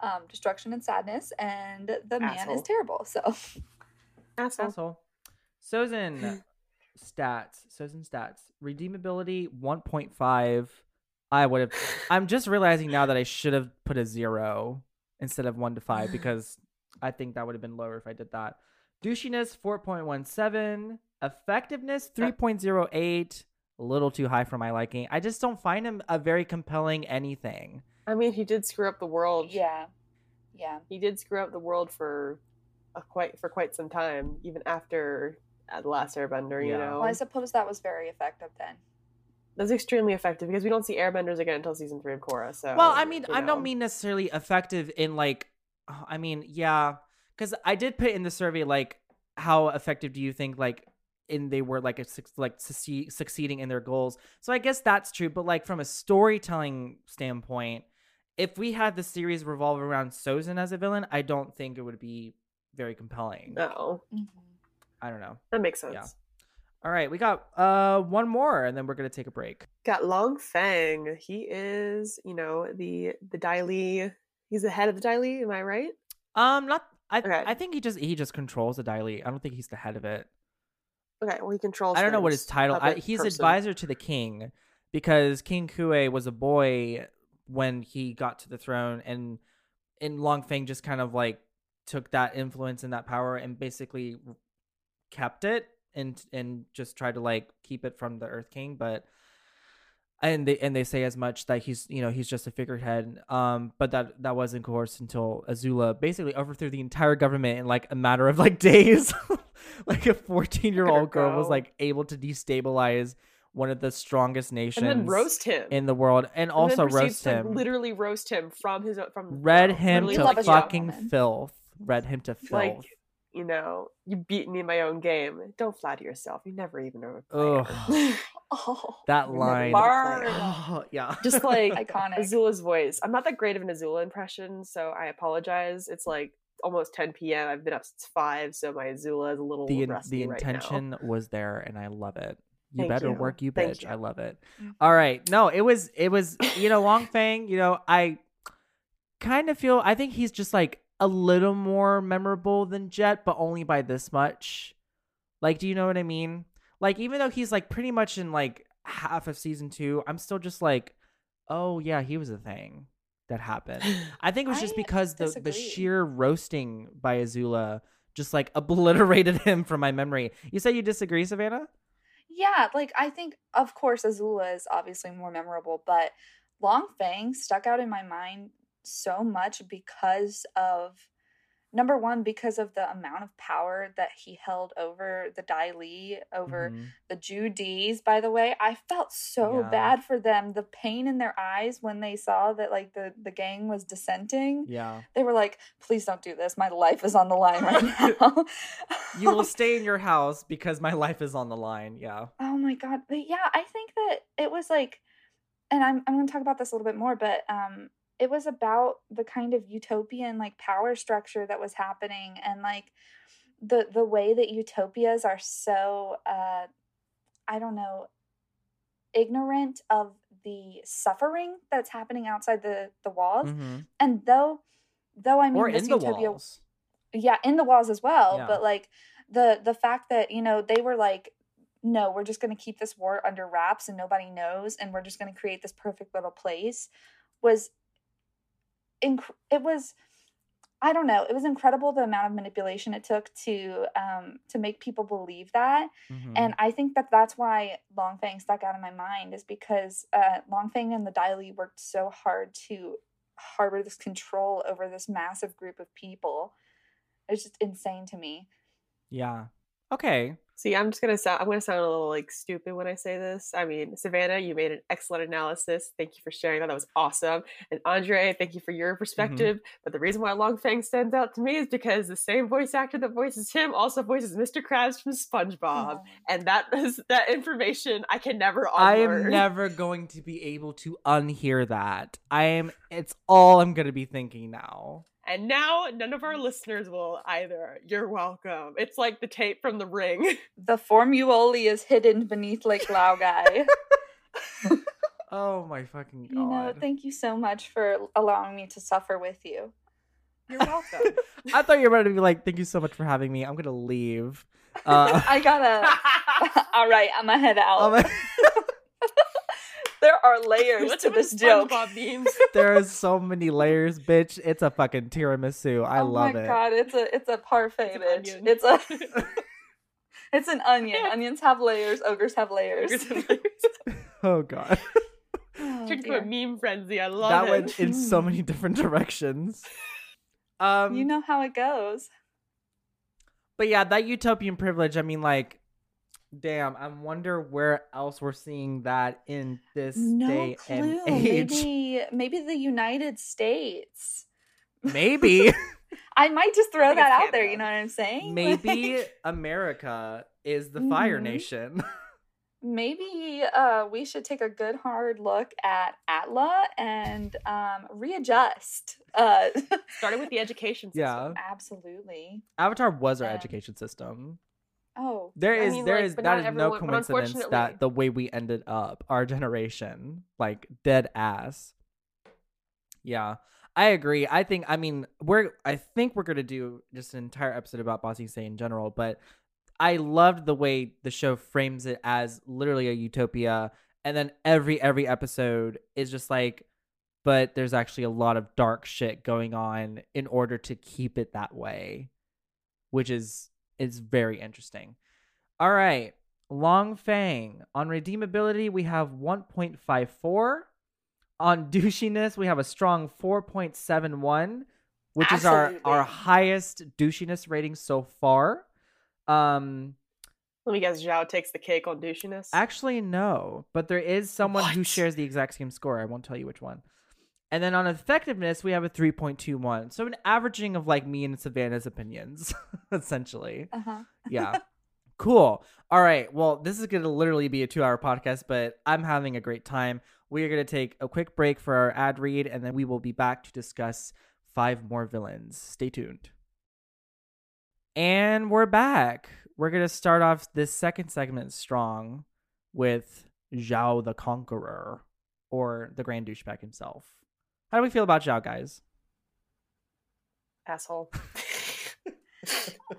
um, destruction and sadness, and the man Asshole. is terrible. So, Asshole. Asshole. Sozin stats. Sozin stats. Redeemability 1.5. I would have. I'm just realizing now that I should have put a zero instead of one to five because I think that would have been lower if I did that. Douchiness 4.17. Effectiveness 3.08. A little too high for my liking. I just don't find him a very compelling anything. I mean, he did screw up the world. yeah, yeah, He did screw up the world for a quite for quite some time, even after uh, the last Airbender. You Yeah. know, well, I suppose that was very effective then. that's extremely effective because we don't see Airbenders again until season three of Korra. So, Well, I mean, you I don't mean necessarily effective in like, uh, I mean, yeah, because I did put in the survey like, how effective do you think like in they were like a, suc- like succeed, succeeding in their goals? So I guess that's true, but like from a storytelling standpoint, if we had the series revolve around Sozin as a villain, I don't think it would be very compelling. No, I don't know. that makes sense. Yeah. All right, we got uh one more, and then we're gonna take a break. Got Long Fang. He is, you know, the the Dai Li. He's the head of the Dai Li. Am I right? Um, not. I Okay. I think he just he just controls the Dai Li. I don't think he's the head of it. Okay. Well, he controls. I don't know what his title. I, he's person. advisor to the king because King Kuei was a boy when he got to the throne, and and Longfeng just kind of like took that influence and that power and basically kept it and and just tried to like keep it from the Earth King, but. And they and they say as much that he's you know he's just a figurehead, um, but that that wasn't coerced until Azula basically overthrew the entire government in like a matter of like days, like a fourteen year old girl was like able to destabilize one of the strongest nations and then roast him in the world, and And also roast him, literally roast him from his from the read throne. him to love a strong fucking filth, read him to filth. like you know you beat me in my own game. Don't flatter yourself. You never even know. Oh, that line, Barn. Oh, yeah, Just like iconic. Azula's voice. I'm not that great of an Azula impression, so I apologize. It's like almost 10 p.m. I've been up since five, so my Azula is a little the rusty the right now. intention was there and i love it you Thank better you. work you Thank bitch you. i love it Mhm. all right no it was it was you know long fang you know i kind of feel i think he's just like a little more memorable than jet but only by this much like do you know what i mean like even though he's like pretty much in like half of season two i'm still just like oh yeah he was a thing that happened I think it was just because the the sheer roasting by Azula just like obliterated him from my memory. You said you disagree, Savannah? Yeah, like I think of course Azula is obviously more memorable, but Long Fang stuck out in my mind so much because of number one, because of the amount of power that he held over the Dai Li, over Mhm. the Joo Dees, by the way. I felt so Yeah. bad for them. The pain in their eyes when they saw that like the, the gang was dissenting. Yeah. They were like, please don't do this. My life is on the line right now. You will stay in your house because my life is on the line. Yeah. Oh my god. But yeah, I think that it was like and I'm I'm going to talk about this a little bit more, but um it was about the kind of utopian like power structure that was happening and like the the way that utopias are so uh I don't know ignorant of the suffering that's happening outside the the walls. Mhm. And though though I mean Or this in the utopia walls. yeah in the walls as well Yeah. but like the the fact that you know they were like no we're just going to keep this war under wraps and nobody knows and we're just going to create this perfect little place was inc- it was i don't know it was incredible the amount of manipulation it took to um to make people believe that Mhm. and I think that that's why Longfang stuck out in my mind is because uh, Longfang and the Dai Li worked so hard to harbor this control over this massive group of people. It's just insane to me. yeah. Okay. See, I'm just gonna sound I'm gonna sound a little like stupid when I say this. I mean, Savannah, you made an excellent analysis. Thank you for sharing that. That was awesome. And Andre, thank you for your mm-hmm. perspective. But the reason why Long Fang stands out to me is because the same voice actor that voices him also voices Mr. Krabs from SpongeBob. Oh. And that is that information I can never I am never going to be able to unhear that. I am it's all I'm gonna be thinking now. And now none of our listeners will either. You're welcome. It's like the tape from the ring. The formuoli is hidden beneath Lake Laogai. Oh my fucking god. you know, thank you so much for allowing me to suffer with you. You're welcome. I thought you were about to be like, thank you so much for having me. I'm gonna leave. Uh, I gotta. All right, I'm gonna head out. I'm- there are layers to this joke. SpongeBob there are so many layers, bitch. It's a fucking tiramisu. I oh love my it. god, it's a it's a parfait, It's an bitch. onion. It's a it's an onion. Onions have layers. Ogres have layers. Oh god. Oh, Turned into a meme frenzy. I love it. that it. went in so many different directions. Um you know how it goes. but yeah, that utopian privilege, I mean like damn, I wonder where else we're seeing that in this No day clue. and age. Maybe maybe the United States. Maybe. I might just throw that it's out there. You know what I'm saying? Maybe America is the fire Mhm. nation. maybe uh, we should take a good hard look at Atla and um, readjust. Uh, Started with the education system. Yeah. absolutely. Avatar was our Um, education system. Oh, There I is mean, there like, is that no coincidence that the way we ended up, our generation, like dead ass. Yeah. I agree. I think I mean we're I think we're gonna do just an entire episode about Ba Sing Se in general, but I loved the way the show frames it as literally a utopia, and then every every episode is just like, but there's actually a lot of dark shit going on in order to keep it that way, which is is very interesting. All right, Long Fang on redeemability we have 1.54. On douchiness we have a strong 4.71, which is our our highest douchiness rating so far. Um, Let me guess. Zhao takes the cake on douchiness. actually no, but there is someone who shares the exact same score. I won't tell you which one. And then on effectiveness, we have a 3.21. So an averaging of like me and Savannah's opinions, essentially. uh huh. Yeah. cool. All right. Well, this is going to literally be a two hour podcast, but I'm having a great time. We are going to take a quick break for our ad read, and then we will be back to discuss five more villains. Stay tuned. And we're back. We're going to start off this second segment strong with Zhao the Conqueror or the Grand Douchebag himself. How do we feel about Zhao, guys? Asshole.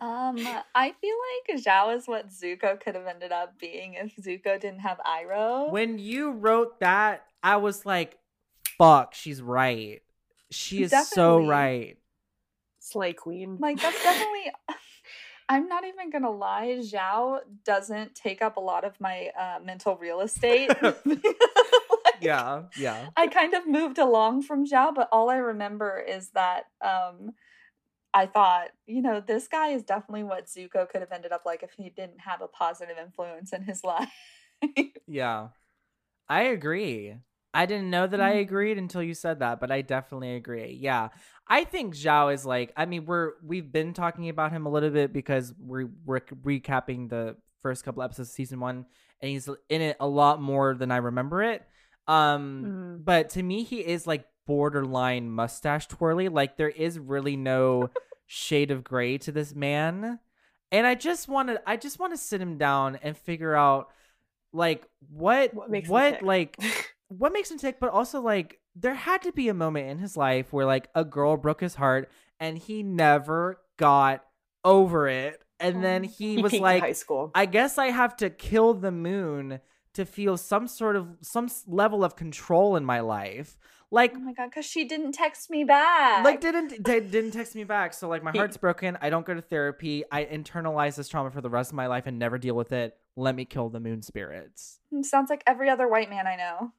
Um, I feel like Zhao is what Zuko could have ended up being if Zuko didn't have Iroh. When you wrote that, I was like, fuck, she's right. She is so right. Slay queen. Like that's definitely. I'm not even gonna lie. Zhao doesn't take up a lot of my uh, mental real estate. Yeah, yeah. I kind of moved along from Zhao, but all I remember is that um, I thought, you know, this guy is definitely what Zuko could have ended up like if he didn't have a positive influence in his life. Yeah. I agree. I didn't know that I Mhm. agreed until you said that, but I definitely agree. Yeah. I think Zhao is like I mean, we're we've been talking about him a little bit because we're we're recapping the first couple episodes of season 1 and he's in it a lot more than I remember it. Um Mhm. but to me he is like borderline mustache twirly. Like there is really no shade of gray to this man. And I just want to I just want to sit him down and figure out like what What makes what like what makes him tick but also like there had to be a moment in his life where like a girl broke his heart and he never got over it and then he He was like high school. I guess I have to kill the moon to feel some sort of some level of control in my life. Like oh my god, because she didn't text me back. like didn't they didn't text me back. So like my heart's broken. I don't go to therapy. I internalize this trauma for the rest of my life and never deal with it. Let me kill the moon spirits. Hmm, sounds like every other white man I know.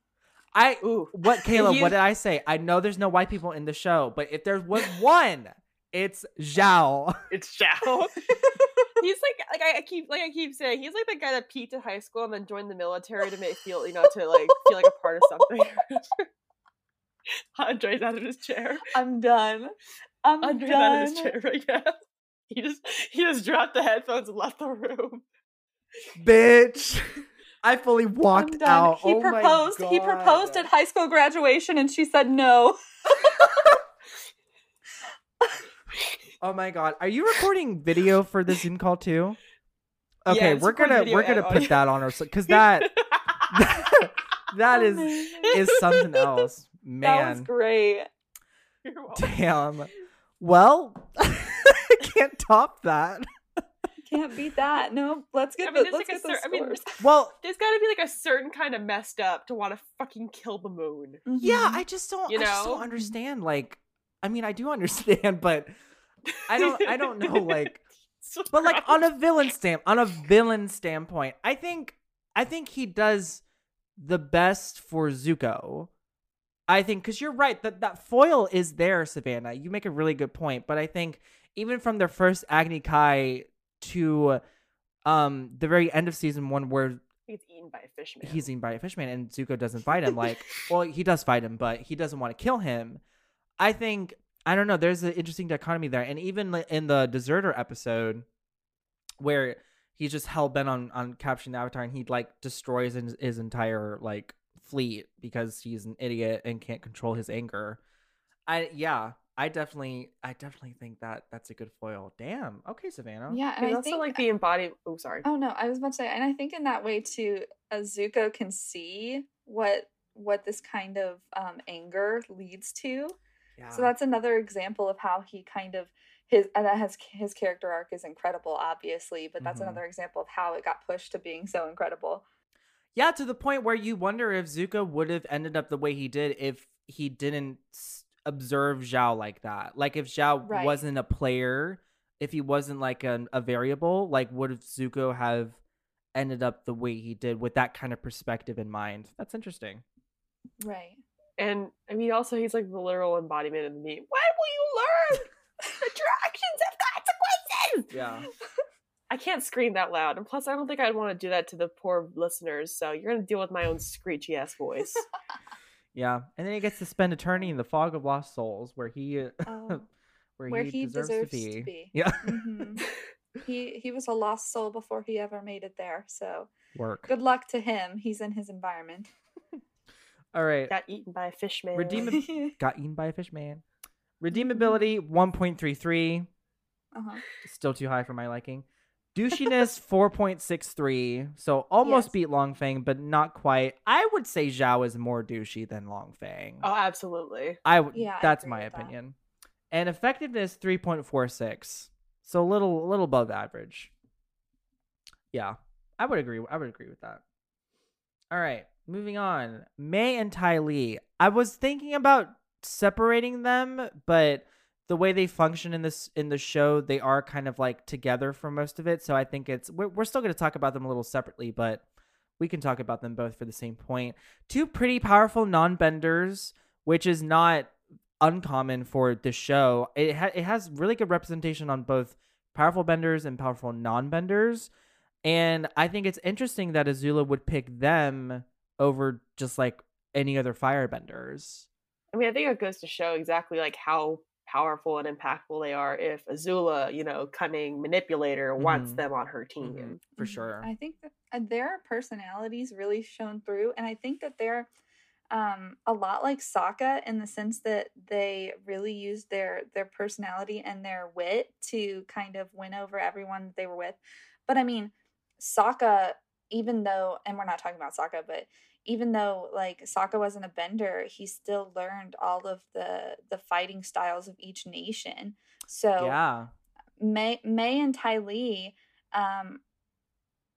I Ooh. what Caleb, You- what did I say? I know there's no white people in the show, but if there was one, it's Zhao. It's Zhao. he's like like I, I keep like I keep saying he's like the guy that peaked in high school and then joined the military to make feel you know to like feel like a part of something. Andre's out of his chair. I'm done. I'm Andre's out of his chair right now. He just he just dropped the headphones and left the room. Bitch. I fully walked out. He Oh my proposed. He proposed at high school graduation, and she said no. Oh my god. Are you recording video for the Zoom call too? Okay, it's we're gonna we're gonna put audio. that on our cuz that that is is something else. That was Man. great. Damn. Well, I can't top that. Can't beat that. No, let's get I mean, the, there's let's like a get those cer- I mean, scores. Well, There's got to be like a certain kind of messed up to want to fucking kill the moon. yeah, Mhm. I just don't You I just know? don't understand like I mean, I do understand, but I don't I don't know like but like on a villain stamp on a villain standpoint i think i think he does the best for zuko. I think because you're right that that foil is there savannah. You make a really good point but i think even from their first agni kai to um the very end of season one where he's eaten by a fishman, he's eaten by a fishman and zuko doesn't fight him like well he does fight him but he doesn't want to kill him. I think i don't know there's an interesting dichotomy there and even in the deserter episode where he's just hell-bent on on capturing the avatar and he like destroys his, his entire like fleet because he's an idiot and can't control his anger i yeah i definitely i definitely think that that's a good foil damn okay savannah Yeah, and He's I also think like the embodied. Oh, sorry. Oh no, I was about to say, and I think in that way too, Azuko can see what what this kind of um, anger leads to. Yeah So that's another example of how he kind of his and that has his character arc is incredible, obviously, but that's Mhm. another example of how it got pushed to being so incredible. Yeah, to the point where you wonder if Zuko would have ended up the way he did if he didn't observe Zhao like that. Like if Zhao Right. wasn't a player, if he wasn't like an, a variable, like would Zuko have ended up the way he did with that kind of perspective in mind? That's interesting. Right. And I mean, also he's like the literal embodiment of the meme. When will you learn? that your actions have consequences. Yeah. I can't scream that loud, and plus, I don't think I'd want to do that to the poor listeners. So you're gonna deal with my own screechy ass voice. Yeah. And then he gets to spend eternity in the fog of lost souls where he uh, Oh, where, where he, he deserves, deserves to, be. to be. Yeah. mhm. he he was a lost soul before he ever made it there. So Work. good luck to him. He's in his environment. All right. Got eaten by a fish man. Redeem- Got eaten by a fish man. Redeemability 1.33. Uh-huh. Still too high for my liking. Douchiness 4.63. So almost Yes. beat Longfang, but not quite. I would say Zhao is more douchey than Longfang. Oh, absolutely. I Yeah, that's agree my with that. opinion. And effectiveness 3.46. So a little a little above average. Yeah. I would agree I would agree with that. All right, moving on. May and Ty Lee. I was thinking about separating them, but the way they function in this in the show, they are kind of like together for most of it. So I think it's we're, we're still going to talk about them a little separately, but we can talk about them both for the same point. Two pretty powerful non-benders, which is not uncommon for the show. It ha- it has really good representation on both powerful benders and powerful non-benders. And I think it's interesting that Azula would pick them over just like any other firebenders. I mean, I think it goes to show exactly like how powerful and impactful they are if Azula, you know, cunning manipulator, wants Mhm. them on her team. Mhm, for Mhm. sure. I think that uh, their personalities really shone through, and I think that they're um, a lot like Sokka in the sense that they really used their their personality and their wit to kind of win over everyone that they were with. But I mean, Sokka, even though, and we're not talking about Sokka, but even though like Sokka wasn't a bender, he still learned all of the the fighting styles of each nation. So yeah. May May and Ty Lee um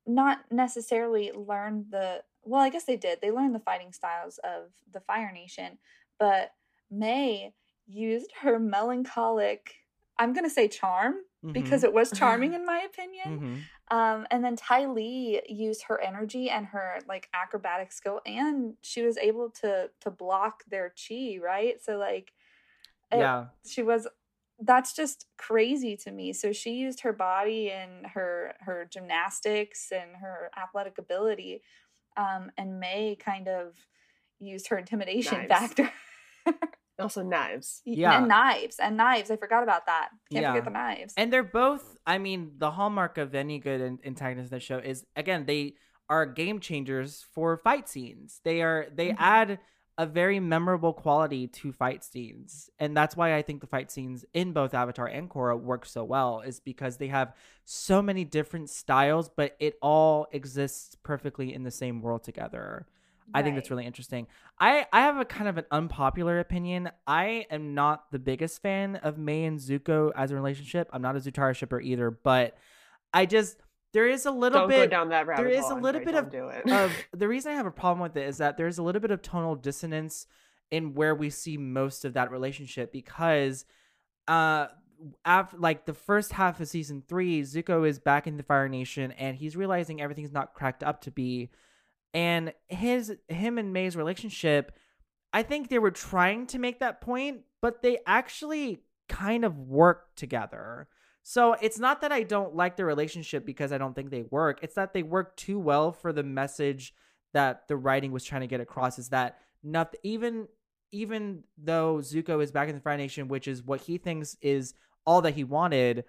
not necessarily learned the well, I guess they did. They learned the fighting styles of the Fire Nation, but May used her melancholic I'm gonna say charm because it was charming in my opinion. Mhm. Um, and then Ty Lee used her energy and her like acrobatic skill, and she was able to to block their chi, right? So like, it- yeah. she was. That's just crazy to me. So she used her body and her her gymnastics and her athletic ability, um, and May kind of used her intimidation Knives. factor. Also, knives. Yeah. and knives and knives. I forgot about that. Can't Yeah. forget the knives. And they're both, I mean, the hallmark of any good antagonist in the show is again, they are game changers for fight scenes. They are they Mhm. add a very memorable quality to fight scenes. And that's why I think the fight scenes in both Avatar and Korra work so well is because they have so many different styles, but it all exists perfectly in the same world together. I think that's really interesting. I I have a kind of an unpopular opinion. I am not the biggest fan of May and Zuko as a relationship. I'm not a Zutara shipper either, but I just there is a little Don't bit go down that rabbit there is hole, a little Andre, bit of- of the reason I have a problem with it is that there's a little bit of tonal dissonance in where we see most of that relationship because uh after like the first half of season three, Zuko is back in the Fire Nation and he's realizing everything's not cracked up to be. And his him and May's relationship, I think they were trying to make that point, but they actually kind of work together. So it's not that I don't like the relationship because I don't think they work. It's that they work too well for the message that the writing was trying to get across is that nothing even even though Zuko is back in the Fire Nation, which is what he thinks is all that he wanted,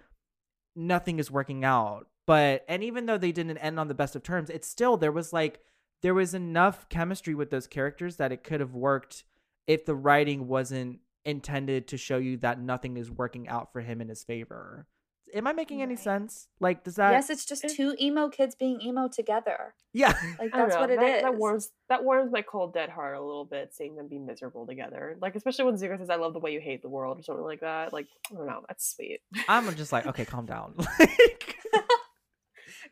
nothing is working out. But and even though they didn't end on the best of terms, it's still there was like there was enough chemistry with those characters that it could have worked if the writing wasn't intended to show you that nothing is working out for him in his favor. Am I making any Right. sense? Like, does that? yes, it's just two emo kids being emo together. Yeah. Like that's what it that, is. That warms that warms my cold dead heart a little bit, seeing them be miserable together. Like especially when Zuko says, "I love the way you hate the world" or something like that. Like I don't know, that's sweet. I'm just like, okay, calm down. Like,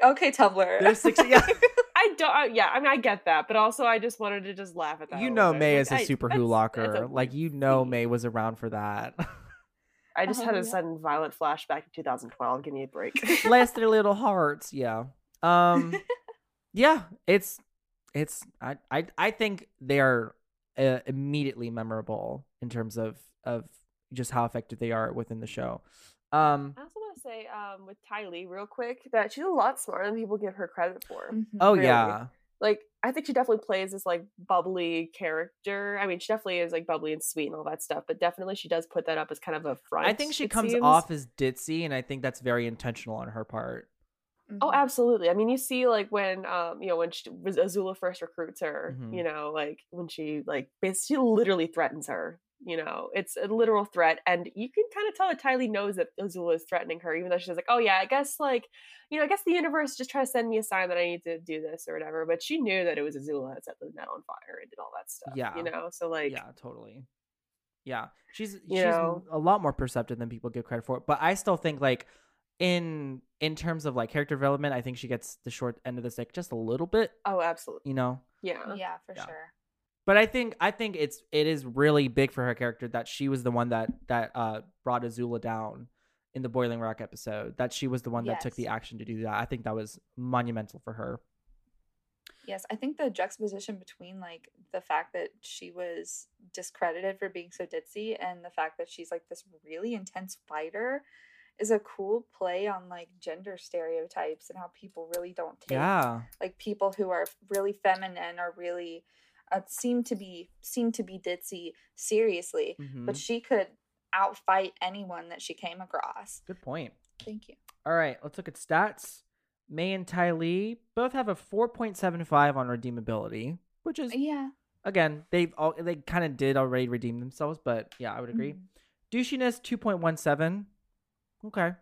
okay, Tumblr. there's six. Yeah. I don't. I, yeah, I mean, I get that, but also I just wanted to just laugh at that. You little know bit. May Like, is a I- super that's- who locker. a Like you know. May was around for that. I just Oh, had a yeah. sudden violent flashback to 2012. Give me a break. Bless their little hearts. Yeah. Um. yeah. It's. It's. I. I. I think they are uh, immediately memorable in terms of of just how effective they are within the show. Um. I also want to say um, with Ty Lee, real quick, that she's a lot smarter than people give her credit for. Mhm. Oh Really? yeah. Like, I think she definitely plays this like bubbly character. I mean, she definitely is like bubbly and sweet and all that stuff, but definitely she does put that up as kind of a front. I think she comes seems. off as ditzy, and I think that's very intentional on her part. Oh, Mhm. absolutely. I mean, you see, like when, um, you know, when she, was Azula first recruits her, Mhm. you know, like when she, like, basically, she literally threatens her, You know, it's a literal threat, and you can kind of tell that Ty Lee knows that Azula is threatening her, even though she's like, "Oh yeah, I guess like, you know, I guess the universe just trying to send me a sign that I need to do this or whatever." But she knew that it was Azula that set the net on fire and did all that stuff. Yeah. you know, so like, yeah, totally. Yeah, she's You she's know? a lot more perceptive than people give credit for. But I still think like in in terms of like character development, I think she gets the short end of the stick just a little bit. oh, absolutely, You know, yeah, yeah, for Yeah. sure. But I think I think it's it is really big for her character that she was the one that that uh brought Azula down in the Boiling Rock episode. That she was the one that took the action to do that. I think that was monumental for her. Yes, I think the juxtaposition between like the fact that she was discredited for being so ditzy and the fact that she's like this really intense fighter is a cool play on like gender stereotypes and how people really don't take Yeah, like people who are really feminine or really uh, seem to be seemed to be ditzy seriously, Mhm. but she could outfight anyone that she came across. good point. Thank you. All right, let's look at stats. May and Ty Lee both have a 4.75 on redeemability, which is Yeah. again they've all they kind of did already redeem themselves, but yeah, I would agree. Mhm. Douchiness 2.17. Okay,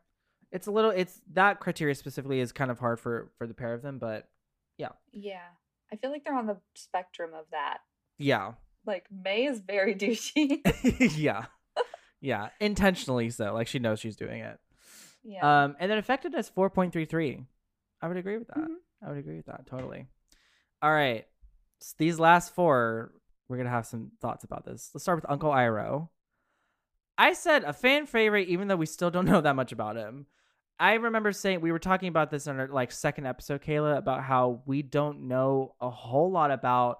it's a little it's that criteria specifically is kind of hard for for the pair of them, but yeah. Yeah. I feel like they're on the spectrum of that. yeah, Like May is very douchey. yeah, yeah, intentionally so. Like she knows she's doing it. yeah. Um, and then effectiveness 4.33. I would agree with that. Mhm. I would agree with that totally. All right, S- these last four, we're gonna have some thoughts about this. Let's start with Uncle Iroh. I said a fan favorite, even though we still don't know that much about him. I remember saying we were talking about this in our like second episode, Kayla, about how we don't know a whole lot about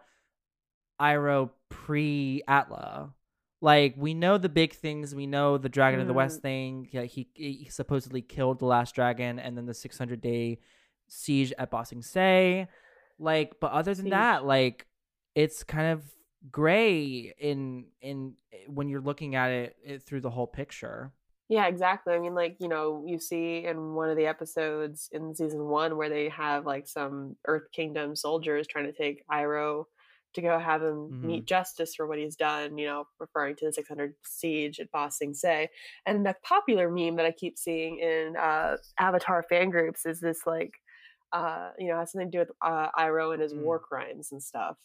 Iroh pre Atla. Like we know the big things. We know the Dragon of the West mm-hmm. thing. Yeah, he, he supposedly killed the last dragon, and then the 600 day siege at Ba Sing Se. Like, but other than Siege. that, like it's kind of gray in in eh, when you're looking at it, it through the whole picture. Yeah, exactly. I mean, like, you know, you see in one of the episodes in season one where they have like some Earth Kingdom soldiers trying to take Iroh to go have him Mhm. meet justice for what he's done, you know, referring to the 600 siege at Ba Sing Se. And the popular meme that I keep seeing in uh, Avatar fan groups is this like, uh, you know, has something to do with uh, Iroh and his Mm. war crimes and stuff.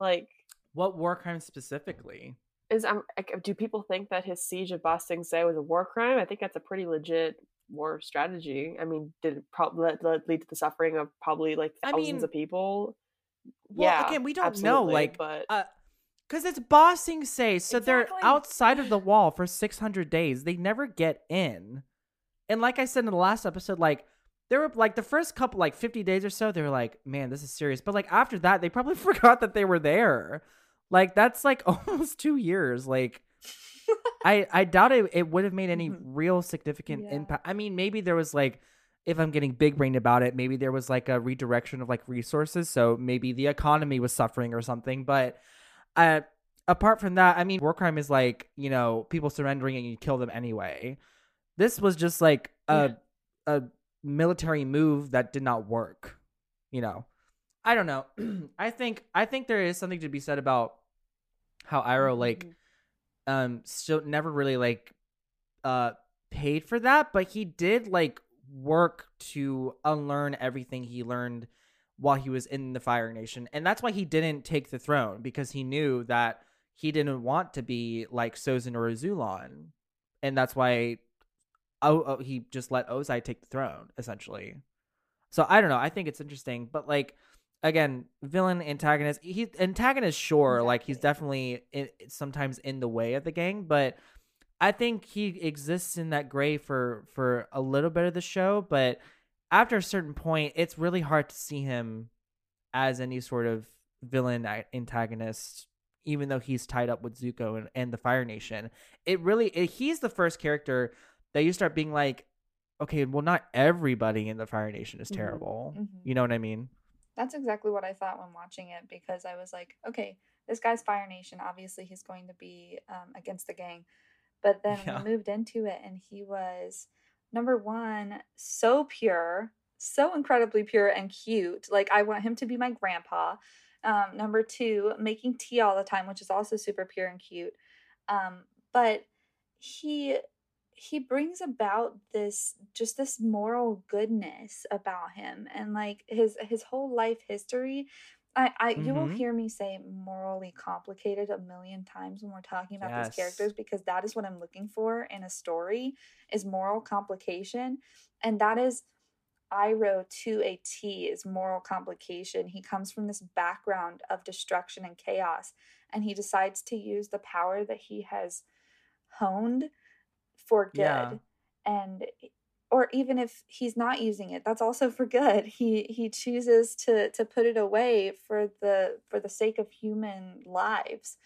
Like, What war crimes specifically? Is um do people think that his siege of Ba Sing Se was a war crime? I think that's a pretty legit war strategy. I mean, did it probably lead to the suffering of probably like I thousands mean, of people? Well, yeah, again, we don't know, like, but Uh, Because it's Ba Sing Se, so they're outside of the wall for 600 days. They never get in. And like I said in the last episode, like, there were like the first couple, like 50 days or so, they were like, man, this is serious. But like after that, they probably forgot that they were there. Like, that's like almost two years. Like, I, I doubt it, it would have made any Mhm. real significant Yeah. impact. I mean, maybe there was like, if I'm getting big brained about it, maybe there was like a redirection of like resources. So maybe the economy was suffering or something. But uh, apart from that, I mean, war crime is like, you know, people surrendering and you kill them anyway. This was just like a, a military move that did not work, you know. I don't know. I think I think there is something to be said about how Iroh like Mhm. um still never really like uh paid for that but he did like work to unlearn everything he learned while he was in the fire nation and that's why he didn't take the throne because he knew that he didn't want to be like Sozin or Azulon and that's why oh, oh he just let Ozai take the throne essentially so I don't know I think it's interesting but like again villain antagonist he antagonist sure like he's definitely in, sometimes in the way of the gang but i think he exists in that gray for for a little bit of the show but after a certain point it's really hard to see him as any sort of villain antagonist even though he's tied up with zuko and, and the fire nation it really it, he's the first character that you start being like okay well not everybody in the fire nation is Mhm. terrible Mhm. you know what i mean That's exactly what I thought when watching it because I was like, okay, this guy's Fire Nation. Obviously, he's going to be um, against the gang. But then Yeah. we moved into it, and he was number one, so pure, so incredibly pure and cute. Like I want him to be my grandpa. Um, number two, making tea all the time, which is also super pure and cute. Um, but he he brings about this just this moral goodness about him and like his his whole life history I, I you will Mhm. hear me say morally complicated a million times when we're talking about Yes. these characters because that is what I'm looking for in a story is moral complication and that is Iroh to a T is moral complication. He comes from this background of destruction and chaos and he decides to use the power that he has honed for good. Yeah. and or even if he's not using it that's also for good. He he chooses to to put it away for the for the sake of human lives.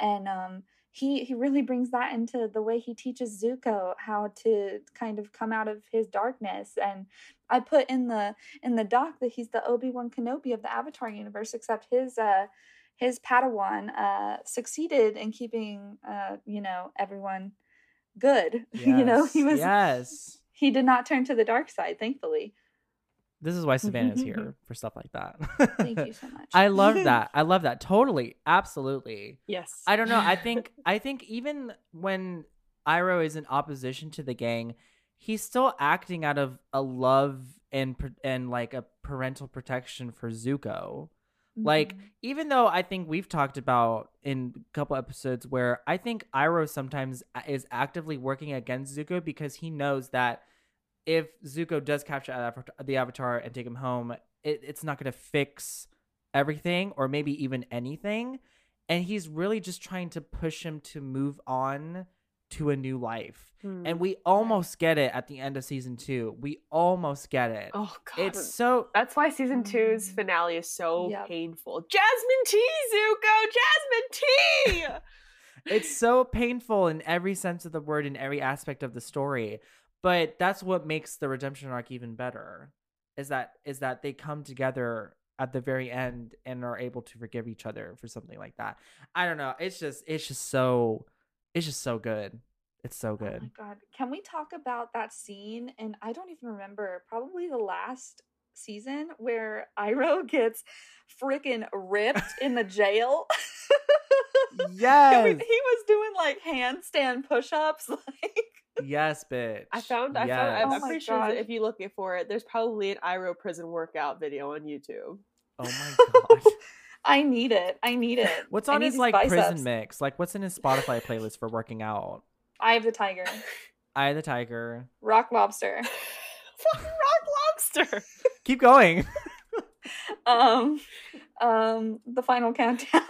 And um he he really brings that into the way he teaches Zuko how to kind of come out of his darkness. And I put in the in the doc that he's the Obi-Wan Kenobi of the Avatar universe except his uh his Padawan uh succeeded in keeping uh you know everyone good you know he was yes. he did not turn to the dark side thankfully This is why Savannah's mm-hmm, here mm-hmm. for stuff like that. thank you so much I love that. I love that. Totally. Absolutely. Yes. I don't know. I think I think even when Iroh is in opposition to the gang, he's still acting out of a love and and like a parental protection for Zuko. Like Mhm. even though I think we've talked about in a couple episodes where I think Iroh sometimes is actively working against Zuko because he knows that if Zuko does capture the Avatar and take him home, it, it's not going to fix everything or maybe even anything. And he's really just trying to push him to move on to a new life. Hmm. And we almost get it at the end of season two. We almost get it. oh god, it's so that's why season two's Mm. finale is so Yep. painful. Jasmine tea, Zuko, Jasmine tea. it's so painful in every sense of the word in every aspect of the story but that's what makes the redemption arc even better is that is that they come together at the very end and are able to forgive each other for something like that i don't know it's just it's just so it's just so good it's so oh good. Oh my good god. Can we talk about that scene? And I don't even remember, probably the last season where Iroh gets freaking ripped in the jail. And yes he was doing like handstand push ups. Like, yes bitch I found. I found. I'm, Oh I'm my pretty sure God. if you look it for it, there's probably an Iroh prison workout video on YouTube. oh my god I need it. I need it. what's on his like biceps. prison mix like what's in his spotify playlist for working out Eye of the Tiger. eye of the tiger Rock Lobster. Rock lobster. keep going Um, um, the final countdown.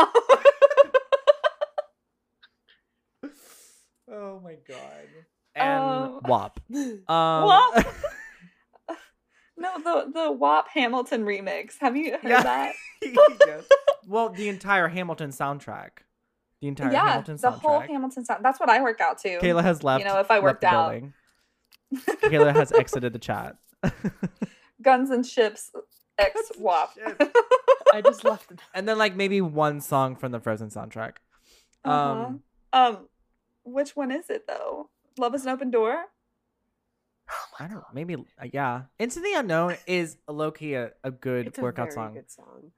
Oh my god. And Um, WAP. Um, WAP? No, the the WAP Hamilton remix. Have you heard Yeah. that? yes. Well, the entire Hamilton soundtrack. The entire yeah, Hamilton soundtrack. the whole Hamilton sound. That's what I work out to. Kayla has left. You know, if I worked out. building. Kayla has exited the chat. Guns and Ships X Guns and WAP. I just left. it. and then like maybe one song from the Frozen soundtrack. Uh-huh. Um, Um, which one is it though? Love is an open door. I don't. Maybe uh, yeah. Into the Unknown is low key a, a good It's a workout very song. good song.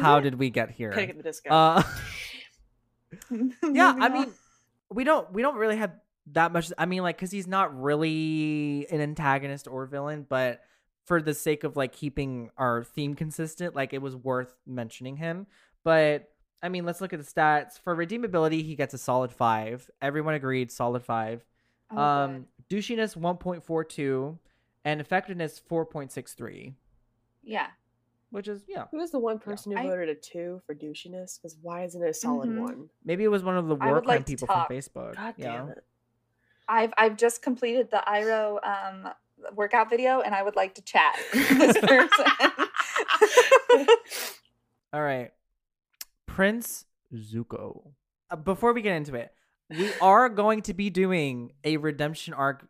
How did we get here? Panic at the Disco. Uh, yeah, I mean, we don't we don't really have that much. I mean, like, because he's not really an antagonist or villain, but for the sake of like keeping our theme consistent, like it was worth mentioning him. But I mean, let's look at the stats for redeemability. He gets a solid five. Everyone agreed, solid five. Oh, um, good. douchiness one point four two, and effectiveness four point six three, yeah. which is yeah. Who was the one person who I- voted a two for douchiness? Because why isn't it a solid Mhm. one? Maybe it was one of the I war crime like people talk. from Facebook. God yeah. damn it. I've I've just completed the Iroh um workout video and I would like to chat this person. All right. Prince Zuko. Uh, before we get into it, we are going to be doing a redemption arc uh,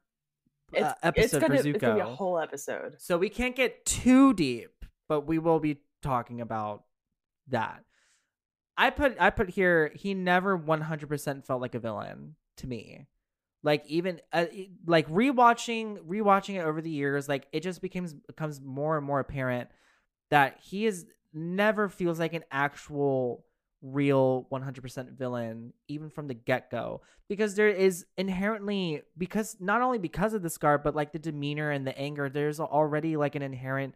It's, it's episode gonna, for Zuko. it's gonna be a whole episode. So we can't get too deep, but we will be talking about that. I put I put here he never 100% felt like a villain to me. Like even uh, like rewatching rewatching it over the years, like it just becomes becomes more and more apparent that he is never feels like an actual real 100% villain even from the get-go because there is inherently because not only because of the scar but like the demeanor and the anger there's already like an inherent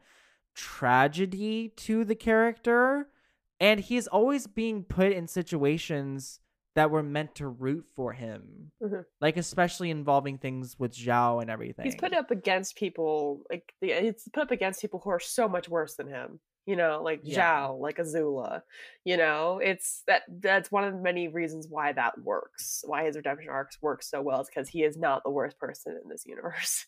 tragedy to the character and he's always being put in situations that were meant to root for him Mhm. like especially involving things with Zhao and everything He's put up against people like he's put up against people who are so much worse than him. You know, like Yeah. Zhao, like Azula. You know, it's that that's one of the many reasons why that works. Why his redemption arcs work so well is because he is not the worst person in this universe.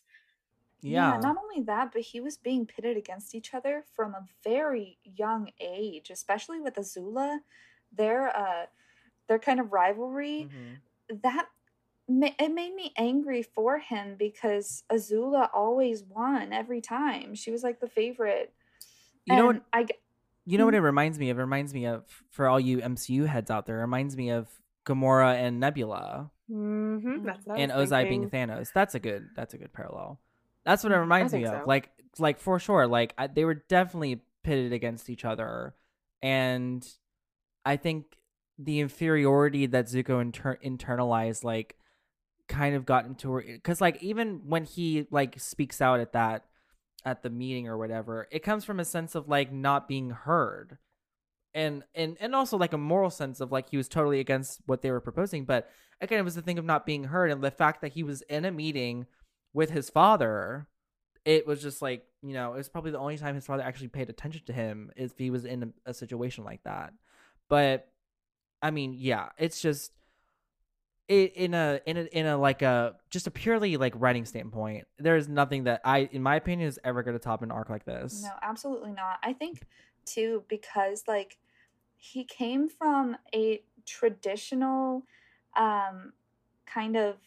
yeah, Not only that, but he was being pitted against each other from a very young age, especially with Azula. Their uh, their kind of rivalry Mhm. that ma- it made me angry for him because Azula always won every time. She was like the favorite. You know what I You know what it reminds me of? It reminds me of for all you MCU heads out there. It reminds me of Gamora and Nebula Mm-hmm. And Ozai being. Thanos. That's a good. That's a good parallel. That's what it Mhm. Reminds me think of. so. Like, like for sure. Like I, they were definitely pitted against each other, and I think the inferiority that Zuko inter- internalized, like, kind of got into her because, like, even when he like speaks out at that at the meeting or whatever, it comes from a sense of like not being heard. And and and also like a moral sense of like he was totally against what they were proposing, but again it was the thing of not being heard and the fact that he was in a meeting with his father, it was just like, you know, it was probably the only time his father actually paid attention to him if he was in a, a situation like that. But I mean, yeah, it's just in a in a in a like a just a purely like writing standpoint, there is nothing that I in my opinion is ever gonna top an arc like this. No, absolutely not. I think too because like he came from a traditional um kind of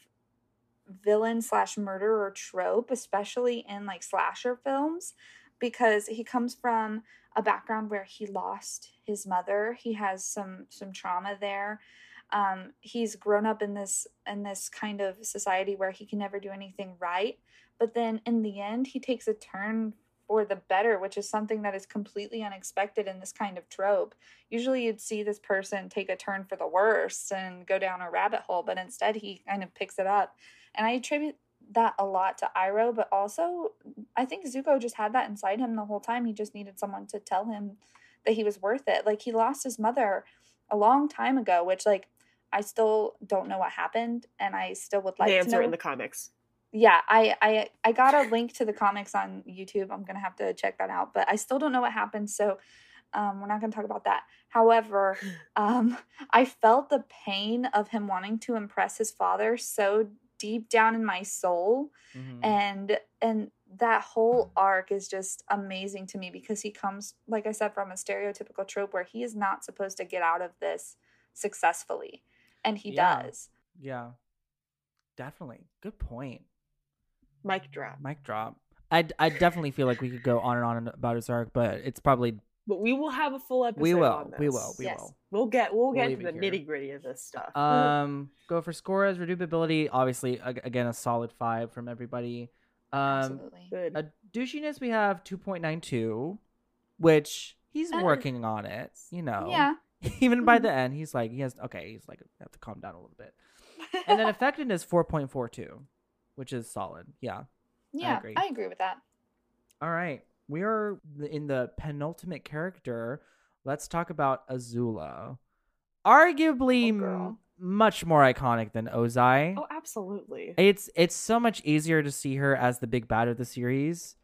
villain slash murderer trope, especially in like slasher films, because he comes from a background where he lost his mother. He has some some trauma there. Um, he's grown up in this in this kind of society where he can never do anything right. But then in the end, he takes a turn for the better, which is something that is completely unexpected in this kind of trope. Usually you'd see this person take a turn for the worse and go down a rabbit hole, but instead he kind of picks it up. And I attribute that a lot to Iroh, but also I think Zuko just had that inside him the whole time. He just needed someone to tell him that he was worth it. Like he lost his mother a long time ago, which like I still don't know what happened and I still would like the to answer know in the comics. yeah i i i got a link to the comics on youtube i'm gonna have to check that out but i still don't know what happened so um, we're not gonna talk about that however um, i felt the pain of him wanting to impress his father so deep down in my soul Mhm. and and that whole arc is just amazing to me because he comes like i said from a stereotypical trope where he is not supposed to get out of this successfully and he Yeah. does yeah, definitely. Good point. Mic drop. Mic drop. I, I definitely feel like we could go on and on about his arc, but it's probably But we will have a full episode. we will, on we will, we Yes. will. We'll get we'll We'll get leave into the nitty gritty of this stuff. Um, go for scores, reducibility. Obviously, again, a solid five from everybody. Um, absolutely Good. a douchiness we have two point nine two, which he's Uh, working on it. You know, yeah Even by the end, he's like, he has okay. He's like, have to calm down a little bit. And then effectiveness four point four two, which is solid. Yeah. yeah agree. I agree with that All right. We are in the penultimate character. Let's talk about Azula. Arguably Oh, much more iconic than Ozai. oh, absolutely. It's it's so much easier to see her as the big bad of the series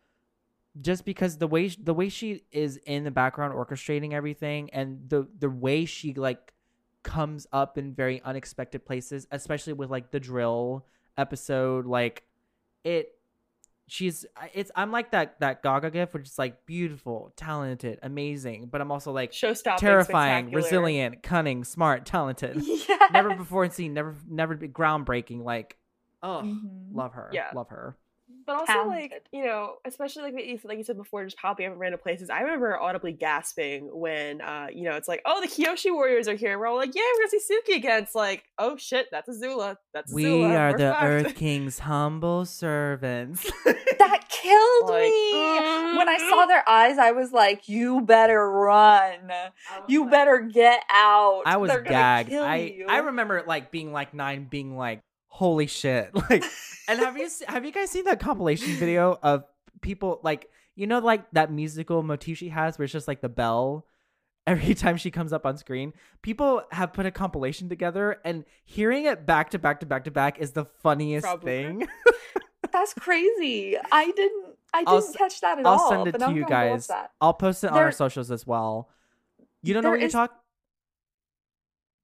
just because the way the way she is in the background orchestrating everything and the the way she like comes up in very unexpected places, especially with like the drill episode like it she's it's I'm like that that Gaga gift which is like beautiful, talented, amazing, but I'm also like Show terrifying, resilient, cunning, smart, talented. yeah never before seen, never never be groundbreaking like oh Mhm. love her. Yeah. Love her. But also, like you know, especially like you, like you said before, just popping up in random places. I remember audibly gasping when, uh, you know, it's like, oh, the Kyoshi Warriors are here. We're all like, yeah, we're gonna see Suki again. It's like, oh shit, that's Azula. That's Azula. We are We're the fucked. Earth King's humble servants. that killed Like, me. When I saw their eyes, I was like, "You better run. You better get out." I was They're gagged. kill I you." I remember like being like nine, being like, "Holy shit!" Like, and have you have you guys seen that compilation video of people like you know like that musical motif she has where it's just like the bell every time she comes up on screen? People have put a compilation together, and hearing it back to back to back to back is the funniest Booker? thing. That's crazy. I didn't. I didn't s- catch that at I'll all. send it to I'm you gonna go with guys. I'll post it on our socials as well. You don't know there what you is- talk.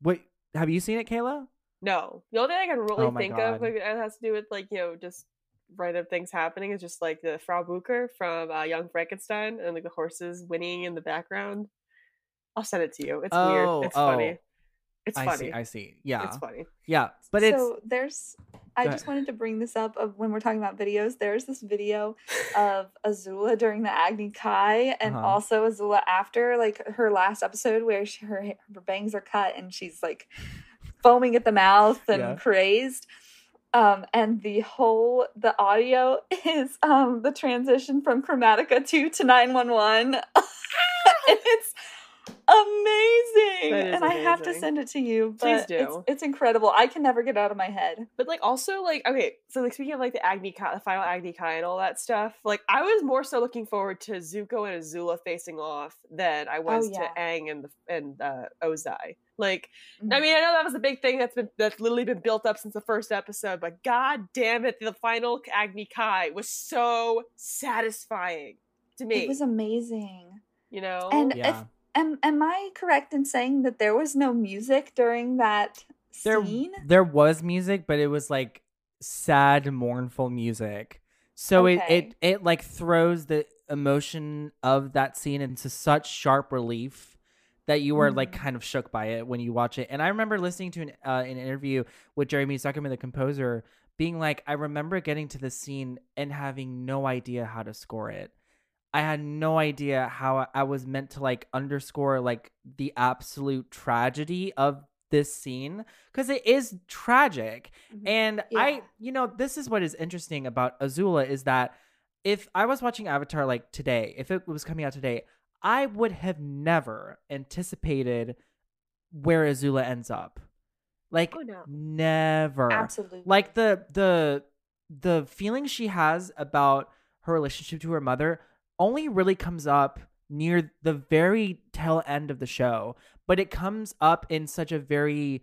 Wait, have you seen it, Kayla? No, the only thing I can really Oh think God. of like, that has to do with like you know just random things happening is just like the Frau Blücher from uh, Young Frankenstein and like the horses whinnying in the background. I'll send it to you. It's Oh, weird. It's oh. funny. It's I funny. see. I see. Yeah. It's funny. Yeah, but it's so there's. I just wanted to bring this up of when we're talking about videos. There's this video of Azula during the Agni Kai, and Uh-huh. also Azula after like her last episode where she, her her bangs are cut and she's like foaming at the mouth and Yeah. crazed. Um, and the whole the audio is um the transition from Chromatica two to nine one one. It's amazing, That is and I have to send it to you. Please But it's, do. it's incredible. I can never get it out of my head. But like also like okay, so like speaking of like the Agni Kai, the final Agni Kai and all that stuff, like I was more so looking forward to Zuko and Azula facing off than I was Oh, yeah. to Aang and the and uh, Ozai. Like I Mhm. mean, I know that was a big thing that's been that's literally been built up since the first episode, but god damn it, the final Agni Kai was so satisfying to me. It was amazing. you know, And yeah. if am am I correct in saying that there was no music during that scene? there was music, but it was like sad, mournful music. So it, Okay. it it like throws the emotion of that scene into such sharp relief that you were like Mhm. kind of shook by it when you watch it. And I remember listening to an uh, an interview with Jeremy Zuckerman, the composer, being like, I remember getting to the scene and having no idea how to score it. I had no idea how I- was meant to like underscore like the absolute tragedy of this scene because it is tragic. Mhm. And Yeah. I, you know, this is what is interesting about Azula is that if I was watching Avatar like today, if it was coming out today, I would have never anticipated where Azula ends up. Like Oh, no. never Absolutely. like the the the feeling she has about her relationship to her mother only really comes up near the very tail end of the show but it comes up in such a very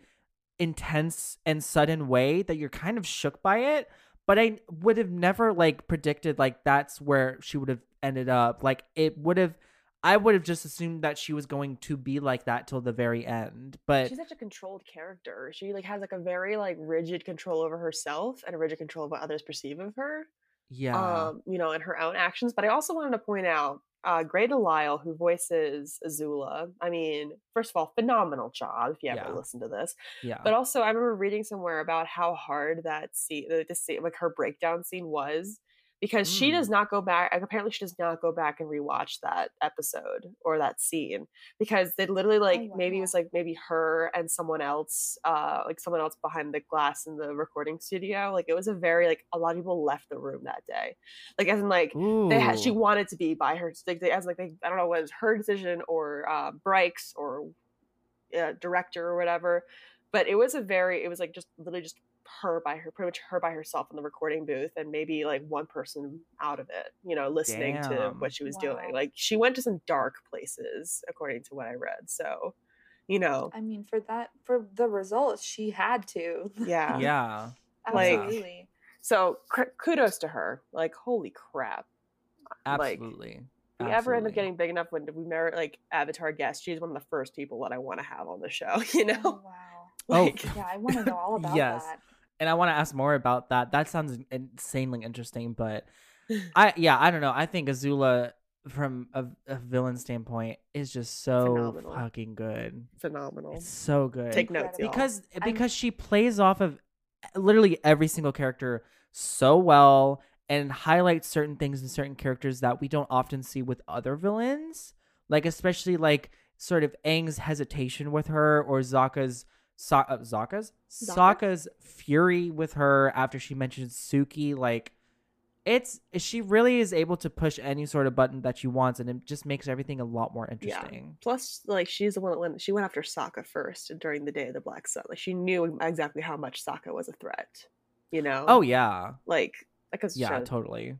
intense and sudden way that you're kind of shook by it but i would have never like predicted like that's where she would have ended up like it would have i would have just assumed that she was going to be like that till the very end but she's such a controlled character. She like has like a very like rigid control over herself and a rigid control of what others perceive of her. Yeah um, you know, in her own actions. But I also wanted to point out uh, Grey Delisle, who voices Azula. I mean, first of all, phenomenal job if you ever Yeah. listen to this. yeah But also, I remember reading somewhere about how hard that scene, the, the scene, like her breakdown scene was. Because she Mm. does not go back. Apparently, she does not go back and rewatch that episode or that scene because they literally like maybe it was like maybe her and someone else, uh, like someone else behind the glass in the recording studio. Like it was a very like a lot of people left the room that day, like as in like they had she wanted to be by her like they, as like they, I don't know it's her decision or uh, Bryke's or uh, director or whatever, but it was a very it was like just literally just her by her pretty much her by herself in the recording booth and maybe like one person out of it you know listening to what she was Wow. doing like she went to some dark places according to what i read so you know I mean, for that, for the results, she had to. yeah yeah Like- Absolutely. so cr- kudos to her like holy crap Like, Absolutely. if we ever end up getting big enough when we merit like avatar guest she's one of the first people that i want to have on the show you oh, know Oh, wow. Oh, like Yeah, I want to know all about Yes. that. And I want to ask more about that. That sounds insanely interesting, but I yeah, I don't know. I think Azula from a, a villain standpoint is just so Phenomenal. fucking good. phenomenal It's so good. take notes Incredible. y'all. because I'm- because she plays off of literally every single character so well and highlight certain things in certain characters that we don't often see with other villains. Like especially like sort of Aang's hesitation with her or Zaka's so- uh, Zaka's Zaka? Sokka's fury with her after she mentions Suki like it's she really is able to push any sort of button that she wants and it just makes everything a lot more Yeah. interesting. Plus, like she's the one that went. She went after Sokka first during the Day of the Black Sun. Like she knew exactly how much Sokka was a threat. You know. Oh yeah. Like because Yeah, totally.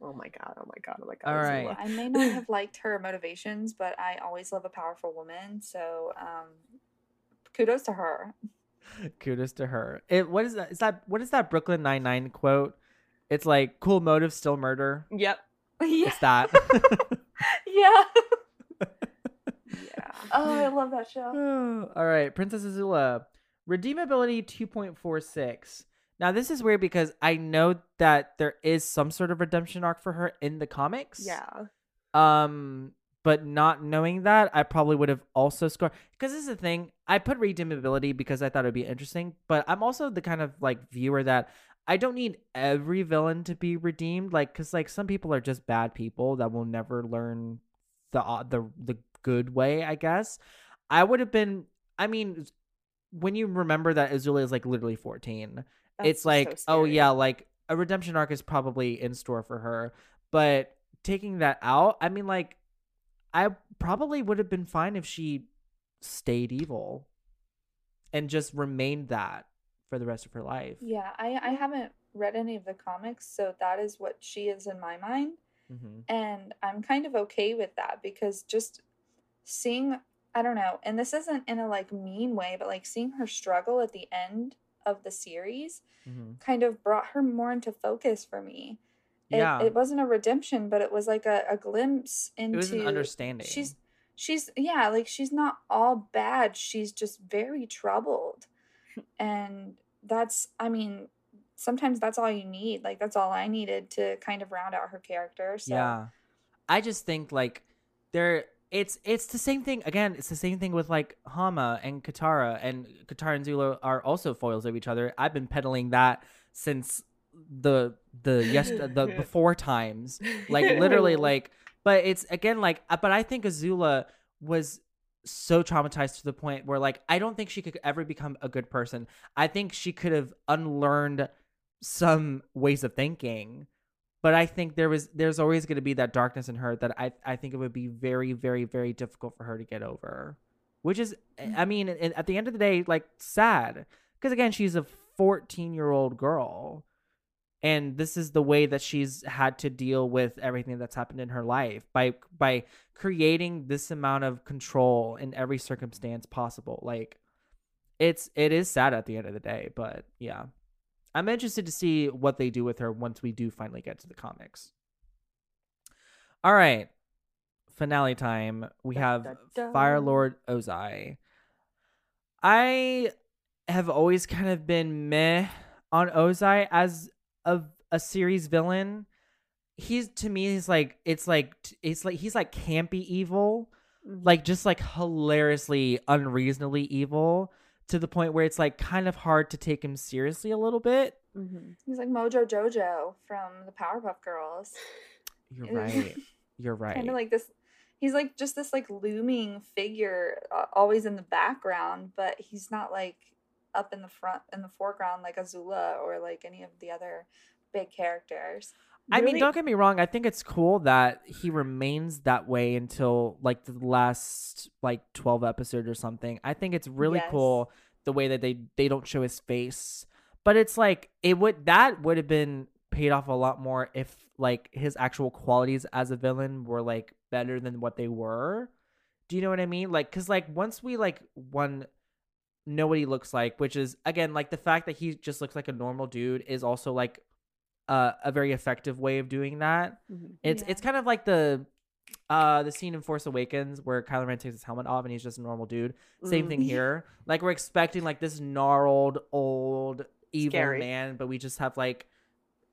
Oh my god. Oh my god. Oh my god. All right. Azula. I may not have liked her motivations, but I always love a powerful woman. So um, kudos to her. Kudos to her. It what is that? Is that what is that Brooklyn Nine Nine quote? It's like cool motive, still murder. Yep. yeah. It's that. yeah. Yeah. Oh, I love that show. All right, Princess Azula. Redeemability 2.46. Now, this is weird because I know that there is some sort of redemption arc for her in the comics. Yeah. Um, but not knowing that, I probably would have also scored because this is the thing. I put redeemability because I thought it'd be interesting, but I'm also the kind of like viewer that I don't need every villain to be redeemed. Like, because like some people are just bad people that will never learn the uh, the the good way. I guess I would have been. I mean, when you remember that Azula is like literally 14, That's it's so like, oh yeah, like a redemption arc is probably in store for her. But taking that out, I mean, like, I probably would have been fine if she stayed evil and just remained that for the rest of her life. Yeah, I, I haven't read any of the comics, so that is what she is in my mind. hmm And I'm kind of okay with that because just seeing, I don't know, and this isn't in a like mean way, but like seeing her struggle at the end of the series hmm kind of brought her more into focus for me. It, Yeah, it wasn't a redemption, but it was like a, a glimpse into it was an understanding. she's she's yeah like she's not all bad she's just very troubled and that's i mean sometimes that's all you need like that's all i needed to kind of round out her character so Yeah. I just think like there it's it's the same thing again, it's the same thing with like Hama and Katara and Katara and Zula are also foils of each other. I've been peddling that since the the yes the before times. Like literally like but it's again like uh, but I think Azula was so traumatized to the point where like I don't think she could ever become a good person. I think she could have unlearned some ways of thinking but I think there was there's always going to be that darkness in her that I I think it would be very very very difficult for her to get over, which is I mean at the end of the day like sad because again she's a 14 year old girl, and this is the way that she's had to deal with everything that's happened in her life by by creating this amount of control in every circumstance possible like it's it is sad at the end of the day but yeah I'm interested to see what they do with her once we do finally get to the comics. All right. Finale time. We Da, have da, da. Fire Lord Ozai. I have always kind of been meh on Ozai as a a series villain. He's to me he's like it's like it's like he's like campy evil Mhm. like just like hilariously unreasonably evil to the point where it's like kind of hard to take him seriously a little bit. Mhm. he's like mojo jojo from the powerpuff girls You're right. You're right. kind of like this he's like just this like looming figure uh, always in the background but he's not like up in the front in the foreground like azula or like any of the other big characters I mean, don't get me wrong. I think it's cool that he remains that way until like the last like 12 episode or something. I think it's really Yes. cool the way that they they don't show his face. But it's like it would that would have been paid off a lot more if like his actual qualities as a villain were like better than what they were. Do you know what I mean? Like cuz like once we like one know what he looks like, which is again like the fact that he just looks like a normal dude is also like uh, a very effective way of doing that. Mhm. It's Yeah. it's kind of like the uh the scene in Force Awakens where Kylo Ren takes his helmet off and he's just a normal dude. Same Mhm. thing here. Like we're expecting like this gnarled old evil Scary. man, but we just have like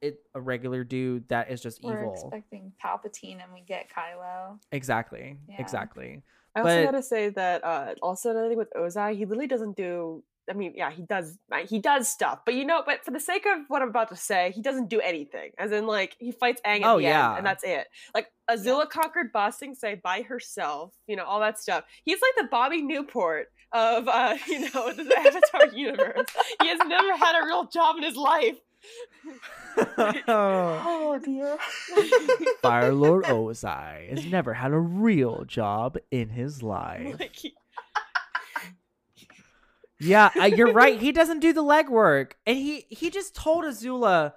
it a regular dude that is just evil. we're evil. expecting palpatine and we get kylo exactly. Yeah. Exactly. I also But- gotta say that uh also another thing with Ozai, he literally doesn't do I mean, yeah, he does. uh, He does stuff, but you know, but for the sake of what I'm about to say, he doesn't do anything. As in, like, he fights Aang at Oh, the yeah. end, and that's it. Like, Azula conquered Ba Sing Se by herself. You know, all that stuff. He's like the Bobby Newport of, uh, you know, the Avatar universe. He has never had a real job in his life. Oh dear. Fire Lord Ozai has never had a real job in his life. like, he, Yeah, uh, you're right. He doesn't do the legwork, and he he just told Azula,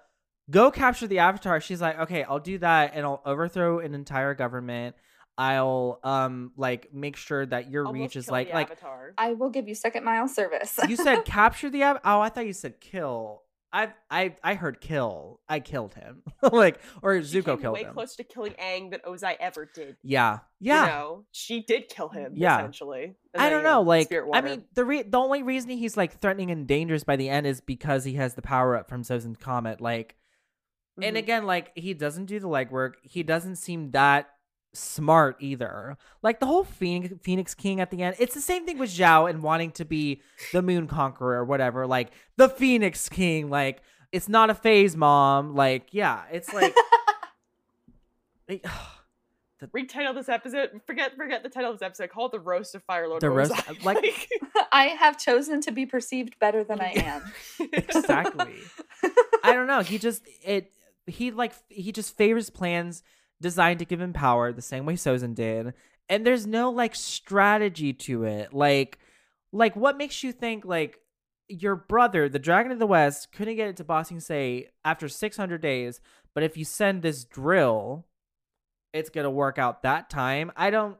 "Go capture the Avatar." She's like, "Okay, I'll do that, and I'll overthrow an entire government. I'll um like make sure that your almost reach is like like Avatar. I will give you second mile service. you said capture the Av- oh I thought you said kill. I I I heard kill. I killed him, like or She Zuko killed way him. closer to killing Aang than Ozai ever did. Yeah, yeah. You know, she did kill him. Yeah. essentially. I don't know. Like, I mean, the re- the only reason he's like threatening and dangerous by the end is because he has the power up from Sozin's comet. Like, and Mhm. again, like he doesn't do the legwork. He doesn't seem that smart either. Like the whole Phoenix Phoenix King at the end. It's the same thing with Zhao and wanting to be the Moon Conqueror or whatever. Like the Phoenix King. Like it's not a phase, mom. Like yeah, it's like. it- retitle this episode. Forget, forget the title of this episode. Call it the roast of Fire Lord. The roast- Ozai. like- I have chosen to be perceived better than I am. exactly. I don't know. He just it he like he just favors plans designed to give him power the same way Sozin did. And there's no like strategy to it. Like like what makes you think like your brother, the Dragon of the West, couldn't get into Ba Sing Se after 600 days, but if you send this drill, it's going to work out that time. I don't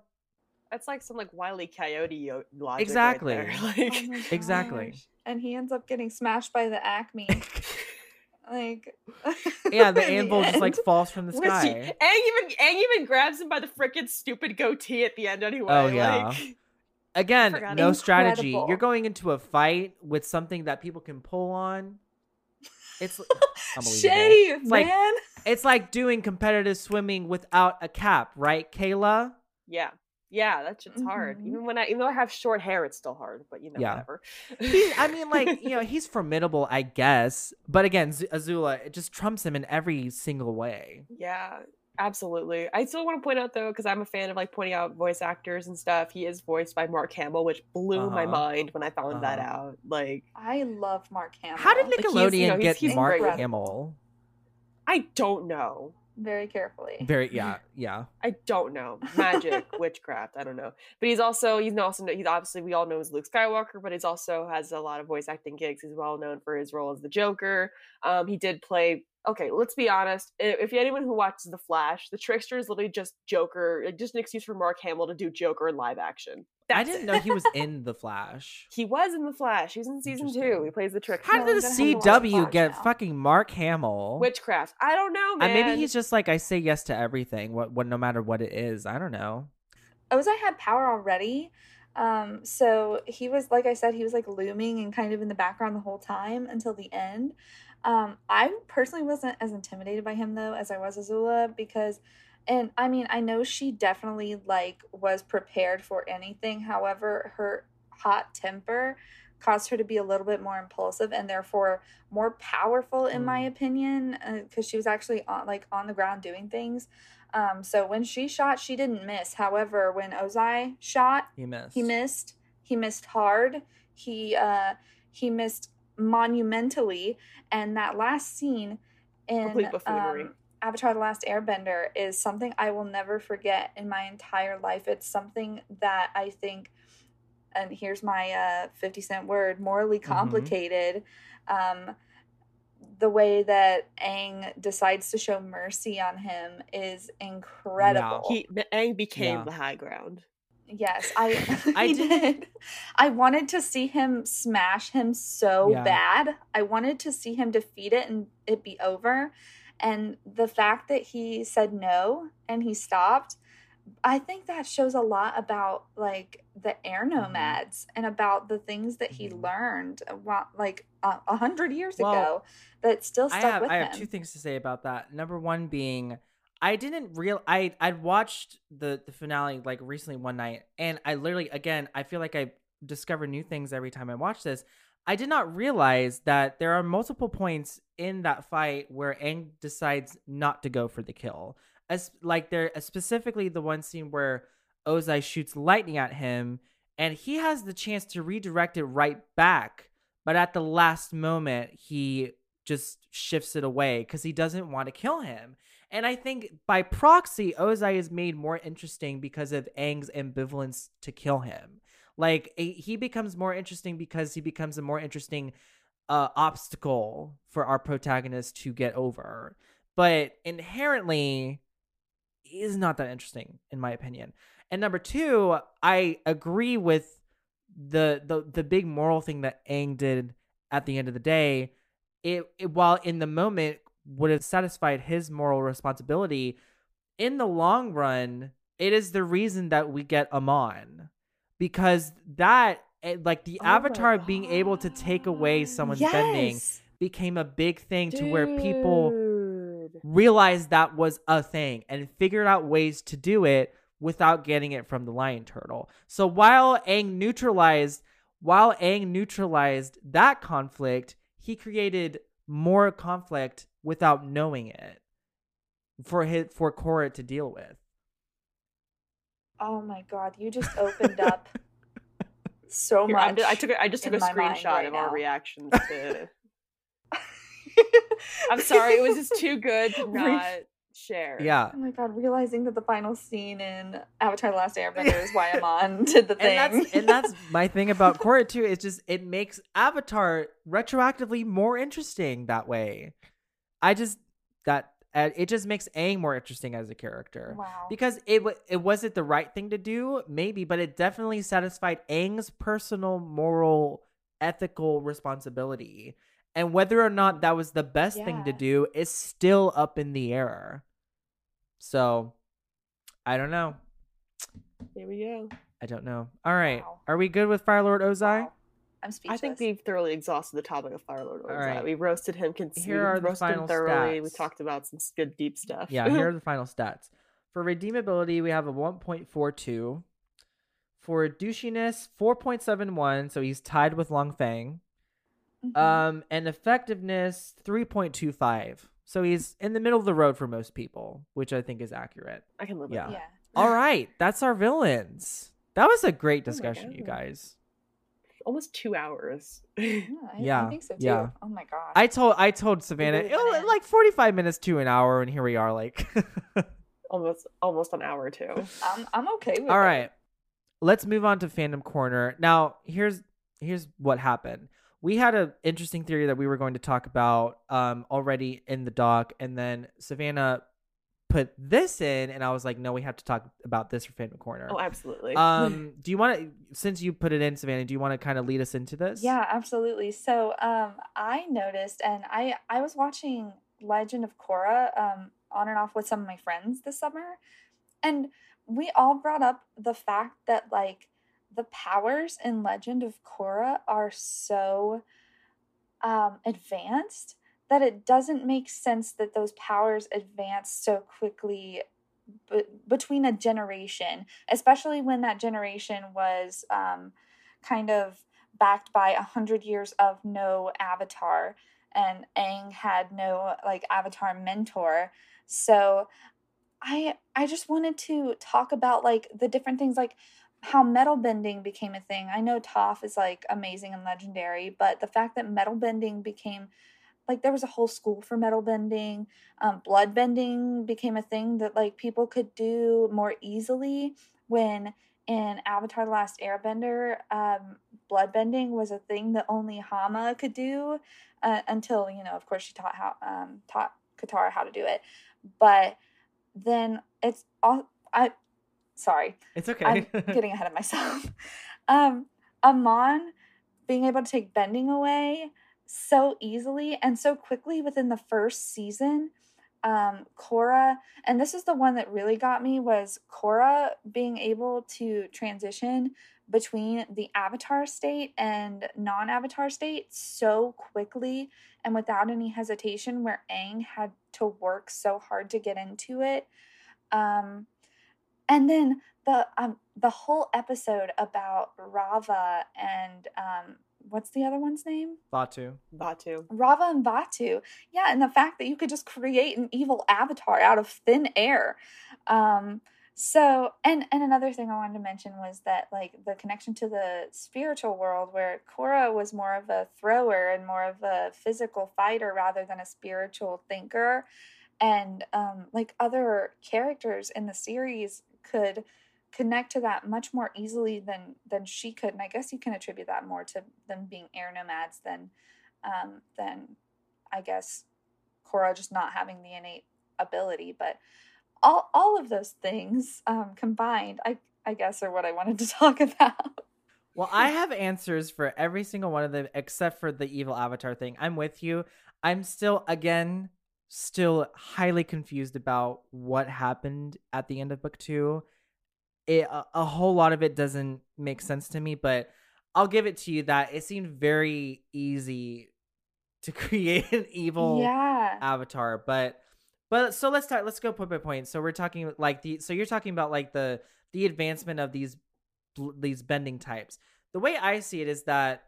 That's like some like wily coyote yo- logic. Exactly. Right there. Oh Like, my Exactly. And he ends up getting smashed by the Acme. like yeah, the anvil just like falls from the sky. Aang even Aang even grabs him by the frickin' stupid goatee at the end anyway. Oh, yeah. Like, Again, no it. strategy. You're going into a fight with something that people can pull on. It's unbelievable. Shay, It's like- man. It's like doing competitive swimming without a cap, right, Kayla? yeah. Yeah, that shit's hard. Mhm. Even when I even though I have short hair, it's still hard. But you know, Yeah. whatever. He, I mean, like you know, he's formidable, I guess. But again, Z- Azula it just trumps him in every single way. Yeah, absolutely. I still want to point out though, because I'm a fan of like pointing out voice actors and stuff. He is voiced by Mark Hamill, which blew my Uh-huh. mind when I found that Uh-huh. out. Like, I love Mark Hamill. How did Like, he's, Nickelodeon you know, he's- get he's Mark great. Hamill? I don't know. Very carefully? Very, yeah, yeah. I don't know. Magic, witchcraft. I don't know. But he's also he's also he's obviously we all know as Luke Skywalker, but he's also has a lot of voice acting gigs. He's well known for his role as the Joker. Um, he did play. Okay, let's be honest. If anyone who watches The Flash, the Trickster is literally just Joker, like, just an excuse for Mark Hamill to do Joker in live action. I didn't know he was in the Flash. He was in The Flash. He's in season two. He plays the trick. How did the gonna have to watch CW get now. fucking Mark Hamill? Witchcraft. I don't know, Uh, man. maybe he's just like I say yes to everything. What, what, no matter what it is. I don't know. Ozai had power already. Um, so he was, like I said, he was like looming and kind of in the background the whole time until the end. Um, I personally wasn't as intimidated by him though as I was Azula because, and I mean, I know she definitely like was prepared for anything. However, her hot temper caused her to be a little bit more impulsive and therefore more powerful in my opinion because she was actually on like on the ground doing things um, so when she shot, she didn't miss. However, when Ozai shot, He missed. he missed. He missed hard. He uh he missed monumentally. And that last scene in Complete buffoonery. um, Avatar: The Last Airbender is something I will never forget in my entire life. It's something that I think, and here's my uh, fifty cent word, morally Mm-hmm. complicated. Um, the way that Aang decides to show mercy on him is incredible. he Aang became Yeah. the high ground. Yes, I I I didn't- did. I wanted to see him smash him so Yeah. bad. I wanted to see him defeat it and it be over. And the fact that he said no and he stopped, I think that shows a lot about like the air Mm-hmm. nomads and about the things that he Mhm. learned uh, wa- like a a hundred years Well, ago that still I stuck have with I him. I have two things to say about that. Number one being I didn't real I I'd watched the the finale like recently one night and I literally again I feel like I discover new things every time I watch this. I did not realize that there are multiple points in that fight where Aang decides not to go for the kill. As like there uh, specifically the one scene where Ozai shoots lightning at him and he has the chance to redirect it right back, but at the last moment he just shifts it away cuz he doesn't want to kill him. And I think by proxy Ozai is made more interesting because of Aang's ambivalence to kill him. Like he becomes more interesting because he becomes a more interesting uh, obstacle for our protagonist to get over. But inherently, is not that interesting in my opinion. And number two, I agree with the the the big moral thing that Aang did at the end of the day. It, it while in the moment would have satisfied his moral responsibility, in the long run, it is the reason that we get Amon because that eh, like the Oh avatar being able to take away someone's yes. bending became a big thing to where people realized that was a thing and figured out ways to do it without getting it from the lion turtle. So while Aang neutralized while Aang neutralized that conflict, he created more conflict without knowing it for his for Korra to deal with. Oh my god, you just opened up so Here, much. I'm I took a, I just took a screenshot right of our now. reactions to. I'm sorry, it was just too good to not share. Yeah. Oh my god, realizing that the final scene in Avatar: The Last Airbender is why I'm on did the thing. and that's and that's my thing about Korra too. Is just it makes Avatar retroactively more interesting that way. I just that uh, it just makes Aang more interesting as a character wow. because it it wasn't the right thing to do, maybe, but it definitely satisfied Aang's personal, moral, ethical responsibility. And whether or not that was the best thing to do is still up in the air. So, I don't know. Here we go. I don't know. All right. Wow. Are we good with Fire Lord Ozai? Wow. I'm speechless. I think we've thoroughly exhausted the topic of Fire Lord All Ozai. right. We roasted him. Cons- Here are the roasted final him thoroughly. We talked about some good deep stuff. Yeah, here are the final stats. For redeemability, we have a 1.42. For douchiness, 4.71, so he's tied with Long Feng. Mhm. Um, and effectiveness, 3.25. So he's in the middle of the road for most people, which I think is accurate. I can live Yeah. with that. yeah. All right, that's our villains. That was a great Oh discussion, you guys. Almost two hours. Yeah, I, Yeah, I think so too. yeah. Oh my god. I told I told Savannah really "Oh, like 45 minutes to an hour and here we are like almost almost an hour too. I'm I'm okay with All it. right. Let's move on to fandom corner. Now, here's here's what happened. We had an interesting theory that we were going to talk about um already in the doc and then Savannah put this in and I was like, "No, we have to talk about this for fandom corner." Oh, absolutely. um do you want to since you put it in Savannah, do you want to kind of lead us into this? Yeah, absolutely. So, um, I noticed, and I I was watching Legend of Korra, um, on and off with some of my friends this summer, and we all brought up the fact that like the powers in Legend of Korra are so um advanced that it doesn't make sense that those powers advance so quickly b- between a generation, especially when that generation was um, kind of backed by a hundred years of no avatar, and Aang had no like avatar mentor. So, I I just wanted to talk about like the different things like how metal bending became a thing. I know Toph is like amazing and legendary, but the fact that metal bending became like there was a whole school for metal bending um, blood bending became a thing that like people could do more easily when in avatar the last airbender um, blood bending was a thing that only hama could do uh, until you know of course she taught how um, taught katara how to do it but then it's all i sorry It's okay. I'm getting ahead of myself. Um, Amon being able to take bending away so easily and so quickly within the first season. Um, Korra, and this is the one that really got me was Korra being able to transition between the avatar state and non-avatar state so quickly and without any hesitation where Aang had to work so hard to get into it. Um, and then the um the whole episode about Raava and um what's the other one's name? Vaatu. Vaatu. Raava and Vaatu. Yeah, and the fact that you could just create an evil avatar out of thin air. Um, so, and and another thing I wanted to mention was that like the connection to the spiritual world, where Korra was more of a thrower and more of a physical fighter rather than a spiritual thinker, and um, like other characters in the series could connect to that much more easily than than she could and i guess you can attribute that more to them being air nomads than um than i guess Korra just not having the innate ability but all all of those things um combined i i guess are what i wanted to talk about. Well i have answers for every single one of them except for the evil avatar thing. I'm with you. I'm still again still highly confused about what happened at the end of book two it a, a whole lot of it doesn't make sense to me, but I'll give it to you that it seemed very easy to create an evil yeah. avatar, but but so let's talk let's go point by point. So we're talking like the so you're talking about like the the advancement of these these bending types. The way I see it is that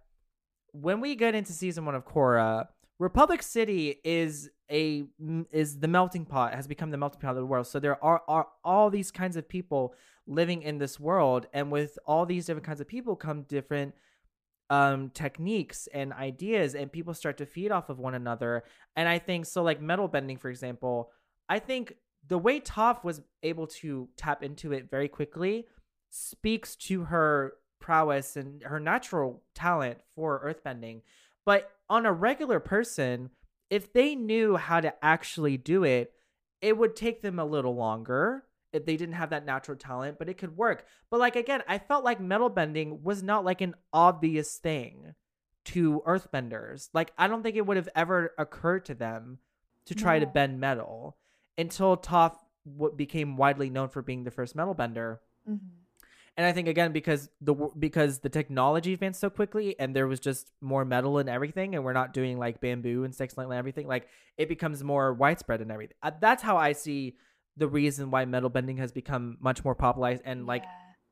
when we get into season 1 of Korra, Republic City is a is the melting pot has become the melting pot of the world. So there are, are all these kinds of people living in this world and with all these different kinds of people come different um techniques and ideas and people start to feed off of one another and i think so like metal bending for example i think the way Toph was able to tap into it very quickly speaks to her prowess and her natural talent for earthbending but on a regular person if they knew how to actually do it it would take them a little longer if they didn't have that natural talent, but it could work. But like again, I felt like metal bending was not like an obvious thing to earthbenders. Like I don't think it would have ever occurred to them to try to bend metal until Toph what became widely known for being the first metal bender. Mm-hmm. And I think again because the because the technology advanced so quickly and there was just more metal and everything and we're not doing like bamboo and six and everything like it becomes more widespread and everything. Uh, that's how I see the reason why metal bending has become much more popularized and like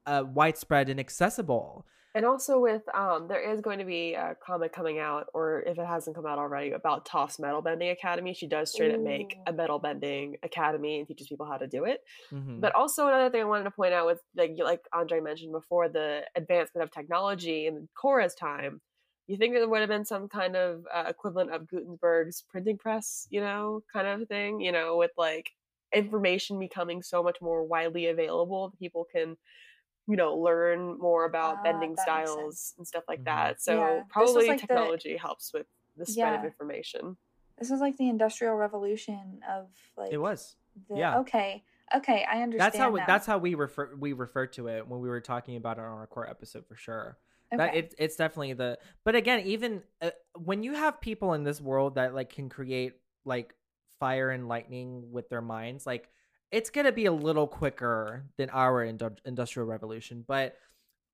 uh, widespread and accessible. And also with um, there is going to be a comic coming out, or if it hasn't come out already, about Toph's Metal Bending Academy. She does straight up make a metal bending academy and teaches people how to do it. Mm-hmm. But also another thing I wanted to point out with like like Andre mentioned before, the advancement of technology in Korra's time. You think there would have been some kind of uh, equivalent of Gutenberg's printing press, you know, kind of thing, you know, with like information becoming so much more widely available that people can you know learn more about uh, bending styles and stuff like mm-hmm. that so yeah. probably like technology the, helps with the spread yeah. of information this was like the industrial revolution of like it was the, yeah okay okay i understand that's how now. that's how we refer we refer to it when we were talking about it on our Korra episode for sure okay. that it, it's definitely the but again even uh, when you have people in this world that like can create like fire and lightning with their minds, like it's gonna be a little quicker than our industrial revolution. But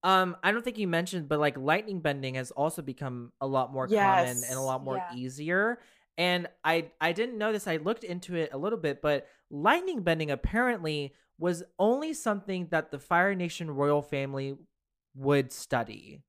um, I don't think you mentioned, but like lightning bending has also become a lot more yes. common and a lot more yeah. easier. And I I didn't know this. I looked into it a little bit, but lightning bending apparently was only something that the Fire Nation royal family would study.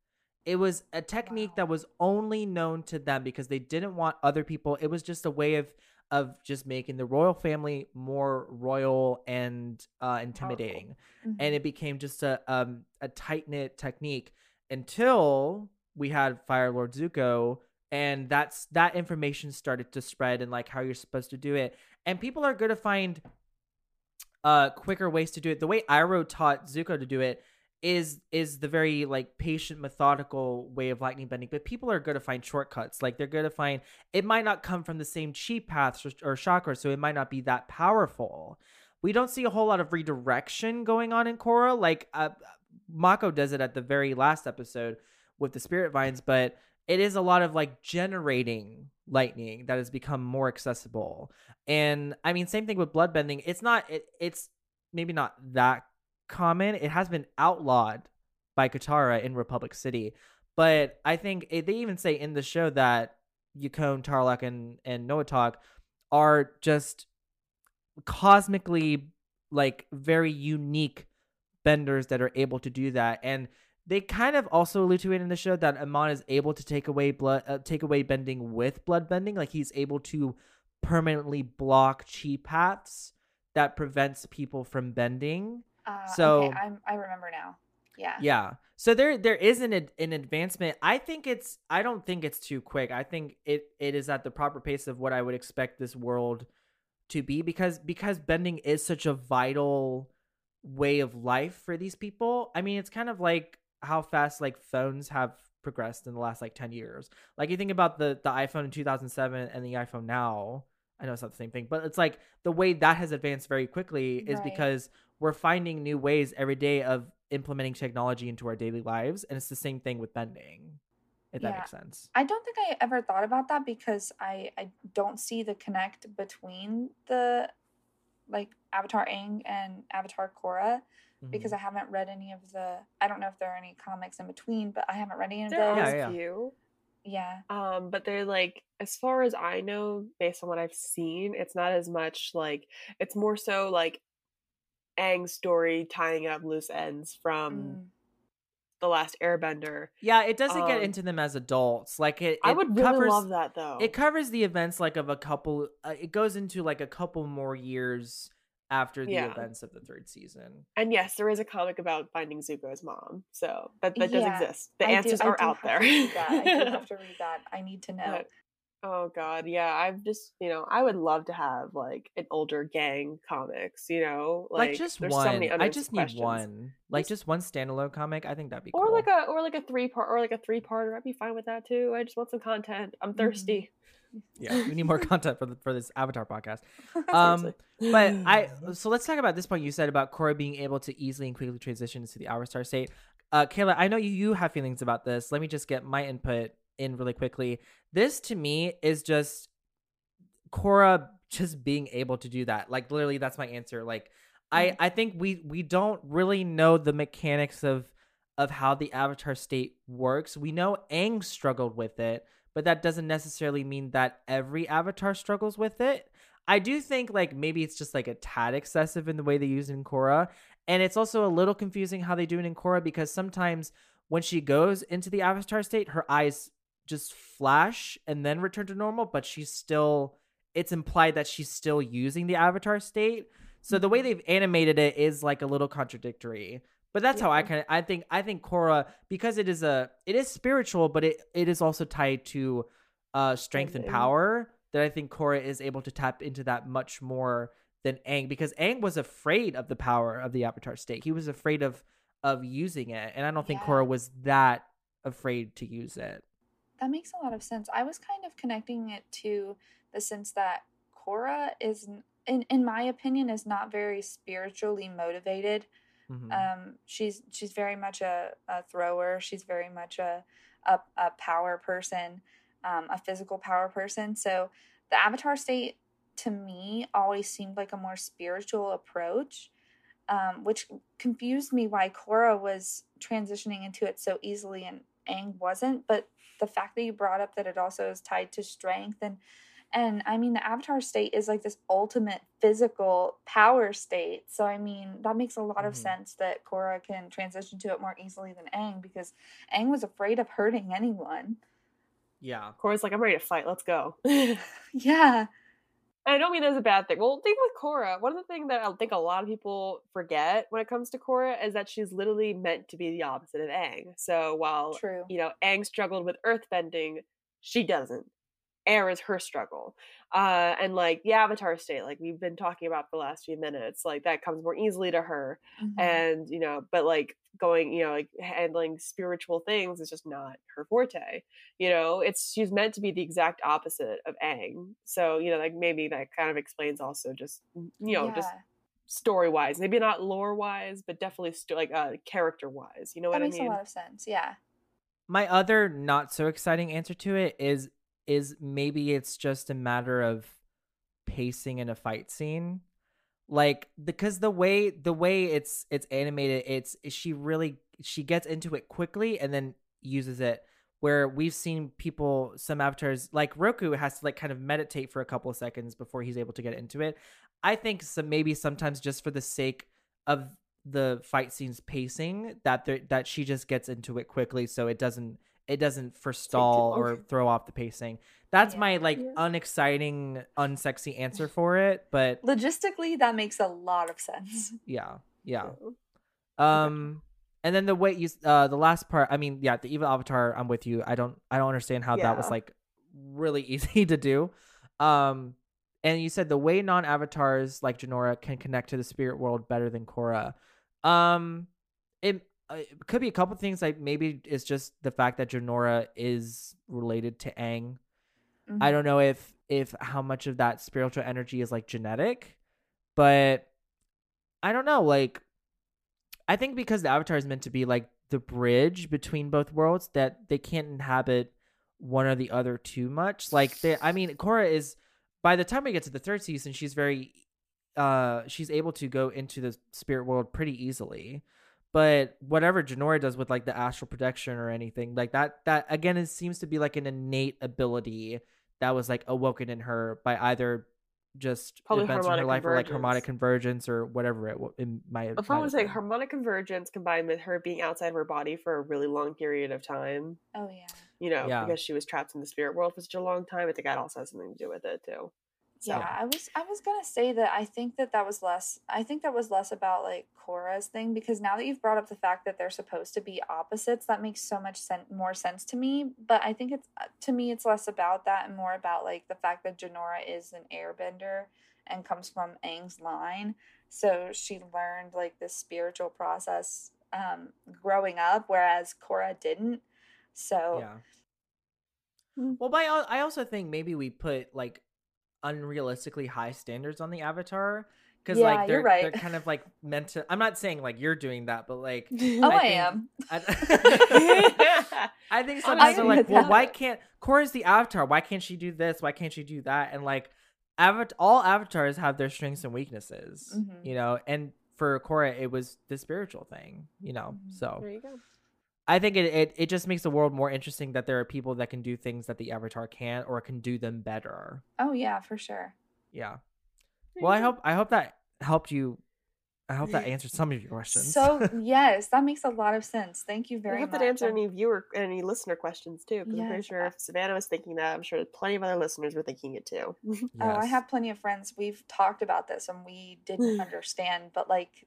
It was a technique wow. that was only known to them because they didn't want other people. It was just a way of of just making the royal family more royal and uh, intimidating, mm-hmm. and it became just a um, a tight knit technique until we had Fire Lord Zuko, and that's that information started to spread and like how you're supposed to do it, and people are going to find uh quicker ways to do it. The way Iroh taught Zuko to do it is is the very like patient methodical way of lightning bending but people are going to find shortcuts. Like they're going to find it might not come from the same chi paths or, or chakras so it might not be that powerful. We don't see a whole lot of redirection going on in Korra. Like uh, Mako does it at the very last episode with the spirit vines but it is a lot of like generating lightning that has become more accessible. And i mean same thing with bloodbending it's not it, it's maybe not that common. It has been outlawed by Katara in Republic City. But I think it, they even say in the show that Yakone, Tarlok, and, and Noatak are just cosmically like very unique benders that are able to do that. And they kind of also allude to it in the show that Amon is able to take away blood, uh, take away bending with blood bending. Like he's able to permanently block chi paths that prevents people from bending. Uh, So- okay, I'm, I remember now. Yeah. Yeah. So there there is an an advancement. I think it's I don't think it's too quick. I think it it is at the proper pace of what I would expect this world to be because because bending is such a vital way of life for these people. I mean, it's kind of like how fast like phones have progressed in the last like 10 years. Like you think about the the iPhone in 2007 and the iPhone now. I know it's not the same thing, but it's like the way that has advanced very quickly is Right. because we're finding new ways every day of implementing technology into our daily lives and it's the same thing with bending if that makes sense I don't think I ever thought about that because I I don't see the connect between the like Avatar Aang and Avatar Korra because Mhm. I haven't read any of the I don't know if there are any comics in between, but I haven't read any of There those. are Yeah, yeah. few. Yeah. Um, but they're like, as far as I know, based on what I've seen, it's not as much like it's more so like Aang's story tying up loose ends from Mm. the last Airbender. yeah it doesn't get Um, into them as adults like it, I it would really covers, love that though. it covers the events like of a couple uh, it goes into like a couple more years after the Yeah. events of the third season and yes, there is a comic about finding Zuko's mom, so that that Yeah, does exist. The I answers I are do out have there. To read that. I do have to read that. I need to know. But- oh god, yeah. I've just you know I would love to have like an older gang comics. You know, like, like, just one So i just need questions. one like Just- just one standalone comic i think that'd be cool. Or cool like a or like a three part or like a three parter. I'd be fine with that too. I just want some content. I'm Mhm. thirsty. yeah we need more content for the, for this avatar podcast um but I so let's talk about this point you said about Korra being able to easily and quickly transition into the Avatar state. Uh, Kayla, I know you you have feelings about this. Let me just get my input in really quickly. This to me is just Korra just being able to do that. Like literally, that's my answer. Like I mm-hmm. I think we we don't really know the mechanics of of how the Avatar state works. We know Aang struggled with it, but that doesn't necessarily mean that every Avatar struggles with it. I do think like maybe it's just like a tad excessive in the way they use it in Korra. And it's also a little confusing how they do it in Korra because sometimes when she goes into the avatar state, her eyes just flash and then return to normal, but she's still it's implied that she's still using the avatar state. So the way they've animated it is like a little contradictory. But that's how I kind of I think I think Korra because it is a it is spiritual, but it it is also tied to uh strength and power that I think Korra is able to tap into that much more than Aang because Aang was afraid of the power of the Avatar state. He was afraid of of using it, and I don't think Yeah. Korra was that afraid to use it. That makes a lot of sense. I was kind of connecting it to the sense that Korra is, in in my opinion, is not very spiritually motivated. Mhm. Um, she's she's very much a, a thrower. She's very much a a, a power person, um, a physical power person. So the Avatar state to me always seemed like a more spiritual approach, um, which confused me why Korra was transitioning into it so easily and Aang wasn't. But the fact that you brought up that it also is tied to strength and and I mean the avatar state is like this ultimate physical power state. So I mean that makes a lot of Mhm. sense that Korra can transition to it more easily than Aang because Aang was afraid of hurting anyone. yeah. Korra's like, I'm ready to fight. Let's go. Yeah. I don't mean that as a bad thing. Well, thing with Korra, one of the things that I think a lot of people forget when it comes to Korra is that she's literally meant to be the opposite of Aang. So while True. you know Aang struggled with earthbending, she doesn't. Air is her struggle, uh, and like the Avatar state, like we've been talking about for the last few minutes, like that comes more easily to her. Mhm. And you know, but like going, you know, like handling spiritual things is just not her forte. You know, it's she's meant to be the exact opposite of Aang. So you know, like maybe that kind of explains also just you know just story wise, maybe not lore wise, but definitely sto- like uh, character wise. You know that what I makes mean? a lot of sense. Yeah. My other not so exciting answer to it is is maybe it's just a matter of pacing in a fight scene. Like because the way the way it's it's animated, it's she really she gets into it quickly and then uses it where we've seen people some avatars like Roku has to like kind of meditate for a couple of seconds before he's able to get into it. I think some maybe sometimes just for the sake of the fight scenes pacing that that she just gets into it quickly so it doesn't it doesn't forestall or throw off the pacing. That's Yeah. my like Yeah. unexciting, unsexy answer for it, but Logistically, that makes a lot of sense. yeah, yeah. Um, and then the way you, uh, the last part. I mean, yeah, the evil avatar. I'm with you. I don't, I don't understand how that was like really easy to do. Um, and you said the way non-avatars like Jinora can connect to the spirit world better than Korra. Um, it, it could be a couple things. Like maybe it's just the fact that Jinora is related to Aang. Mhm. I don't know if if how much of that spiritual energy is like genetic, but I don't know. Like, I think because the avatar is meant to be like the bridge between both worlds, that they can't inhabit one or the other too much. Like, they, I mean, Korra is by the time we get to the third season, she's very, uh, she's able to go into the spirit world pretty easily. But whatever Jinora does with like the astral projection or anything like that, that again, it seems to be like an innate ability that was like awoken in her by either just Probably events in her life or like harmonic convergence or whatever it, wa- it might. If might I was like harmonic convergence combined with her being outside of her body for a really long period of time, Oh yeah. you know, Yeah. because she was trapped in the spirit world for such a long time, I think that also has something to do with it too. So, Yeah, I was I was gonna say that I think that that was less. I think that was less about like Korra's thing because now that you've brought up the fact that they're supposed to be opposites, that makes so much sen- more sense to me. But I think it's uh, to me it's less about that and more about like the fact that Jinora is an Airbender and comes from Aang's line, so she learned like this spiritual process um, growing up, whereas Korra didn't. So Yeah. Mm. Well, but I, al- I also think maybe we put like unrealistically high standards on the avatar because Yeah, like they're right. they're kind of like meant to. I'm not saying like you're doing that, but like oh, I I, think- am. I, I think sometimes they're like, well, that. why can't Korra's the avatar? Why can't she do this? Why can't she do that? And like, avat- all avatars have their strengths and weaknesses, Mhm. you know. And for Korra, it was the spiritual thing, you know. Mhm. So there you go. I think it, it it just makes the world more interesting that there are people that can do things that the avatar can't or can do them better. Oh yeah, for sure. Yeah. Well, I hope I hope that helped you. I hope that answered some of your questions. So yes, that makes a lot of sense. Thank you very much. I hope much. that answered I'm- any viewer, any listener questions too. Because I'm pretty sure if Savannah was thinking that, I'm sure plenty of other listeners were thinking it too. Oh, I have plenty of friends. We've talked about this and we didn't understand, but like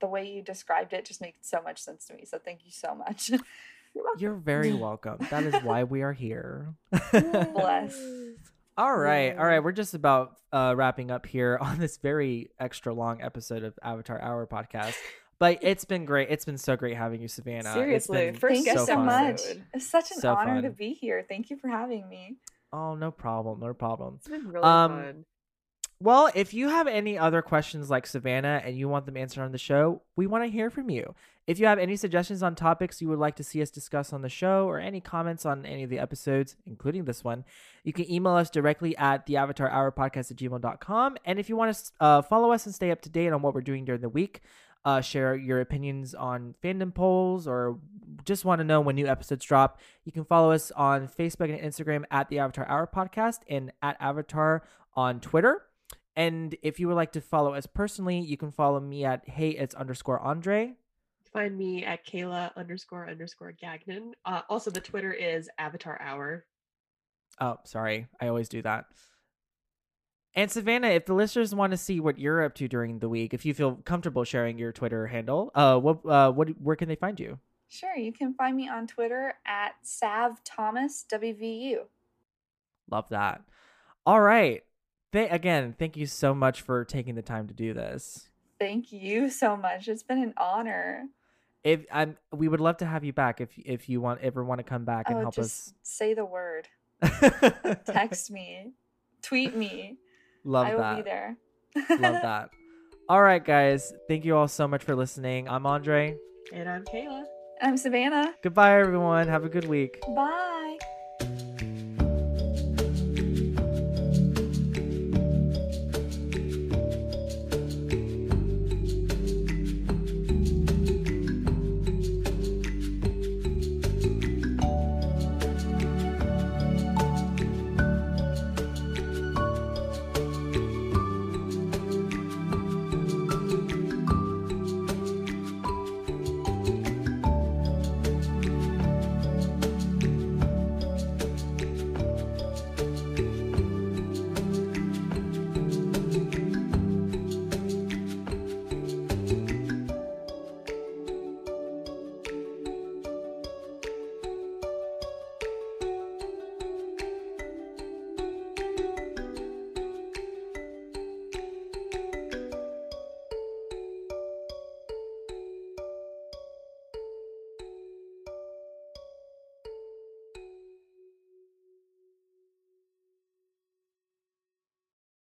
the way you described it just makes so much sense to me. So thank you so much. You're welcome. You're very welcome. That is why we are here. Bless. All right, all Yay. right. We're just about uh, wrapping up here on this very extra long episode of Avatar Hour podcast. But it's been great. It's been so great having you, Savannah. Seriously, it's been Thank guest you so fun. much. It's such an So honor to be here. Thank you for having me. Oh, no problem, no problem. It's been really Um, fun. Well, if you have any other questions like Savannah and you want them answered on the show, we want to hear from you. If you have any suggestions on topics you would like to see us discuss on the show or any comments on any of the episodes, including this one, you can email us directly at the avatar hour podcast at gmail.com. And if you want to uh, follow us and stay up to date on what we're doing during the week, uh, share your opinions on fandom polls or just want to know when new episodes drop, you can follow us on Facebook and Instagram at the Avatar Hour Podcast and at Avatar on Twitter. And if you would like to follow us personally, you can follow me at hey it's underscore Andre. Find me at Kayla underscore underscore Gagnon. Uh, also, the Twitter is Avatar Hour. Oh, sorry, I always do that. And Savannah, if the listeners want to see what you're up to during the week, if you feel comfortable sharing your Twitter handle, uh, what, uh, what, where can they find you? Sure, you can find me on Twitter at Sav Thomas WVU. Love that. All right. Th- again, thank you so much for taking the time to do this. Thank you so much. It's been an honor. If I'm, we would love to have you back if if you want ever want to come back and oh, help just say the word. Text me, tweet me. Love that. I will be there. Love that. All right, guys. Thank you all so much for listening. I'm Andre. And I'm Kayla. I'm Savannah. Goodbye, everyone. Have a good week. Bye.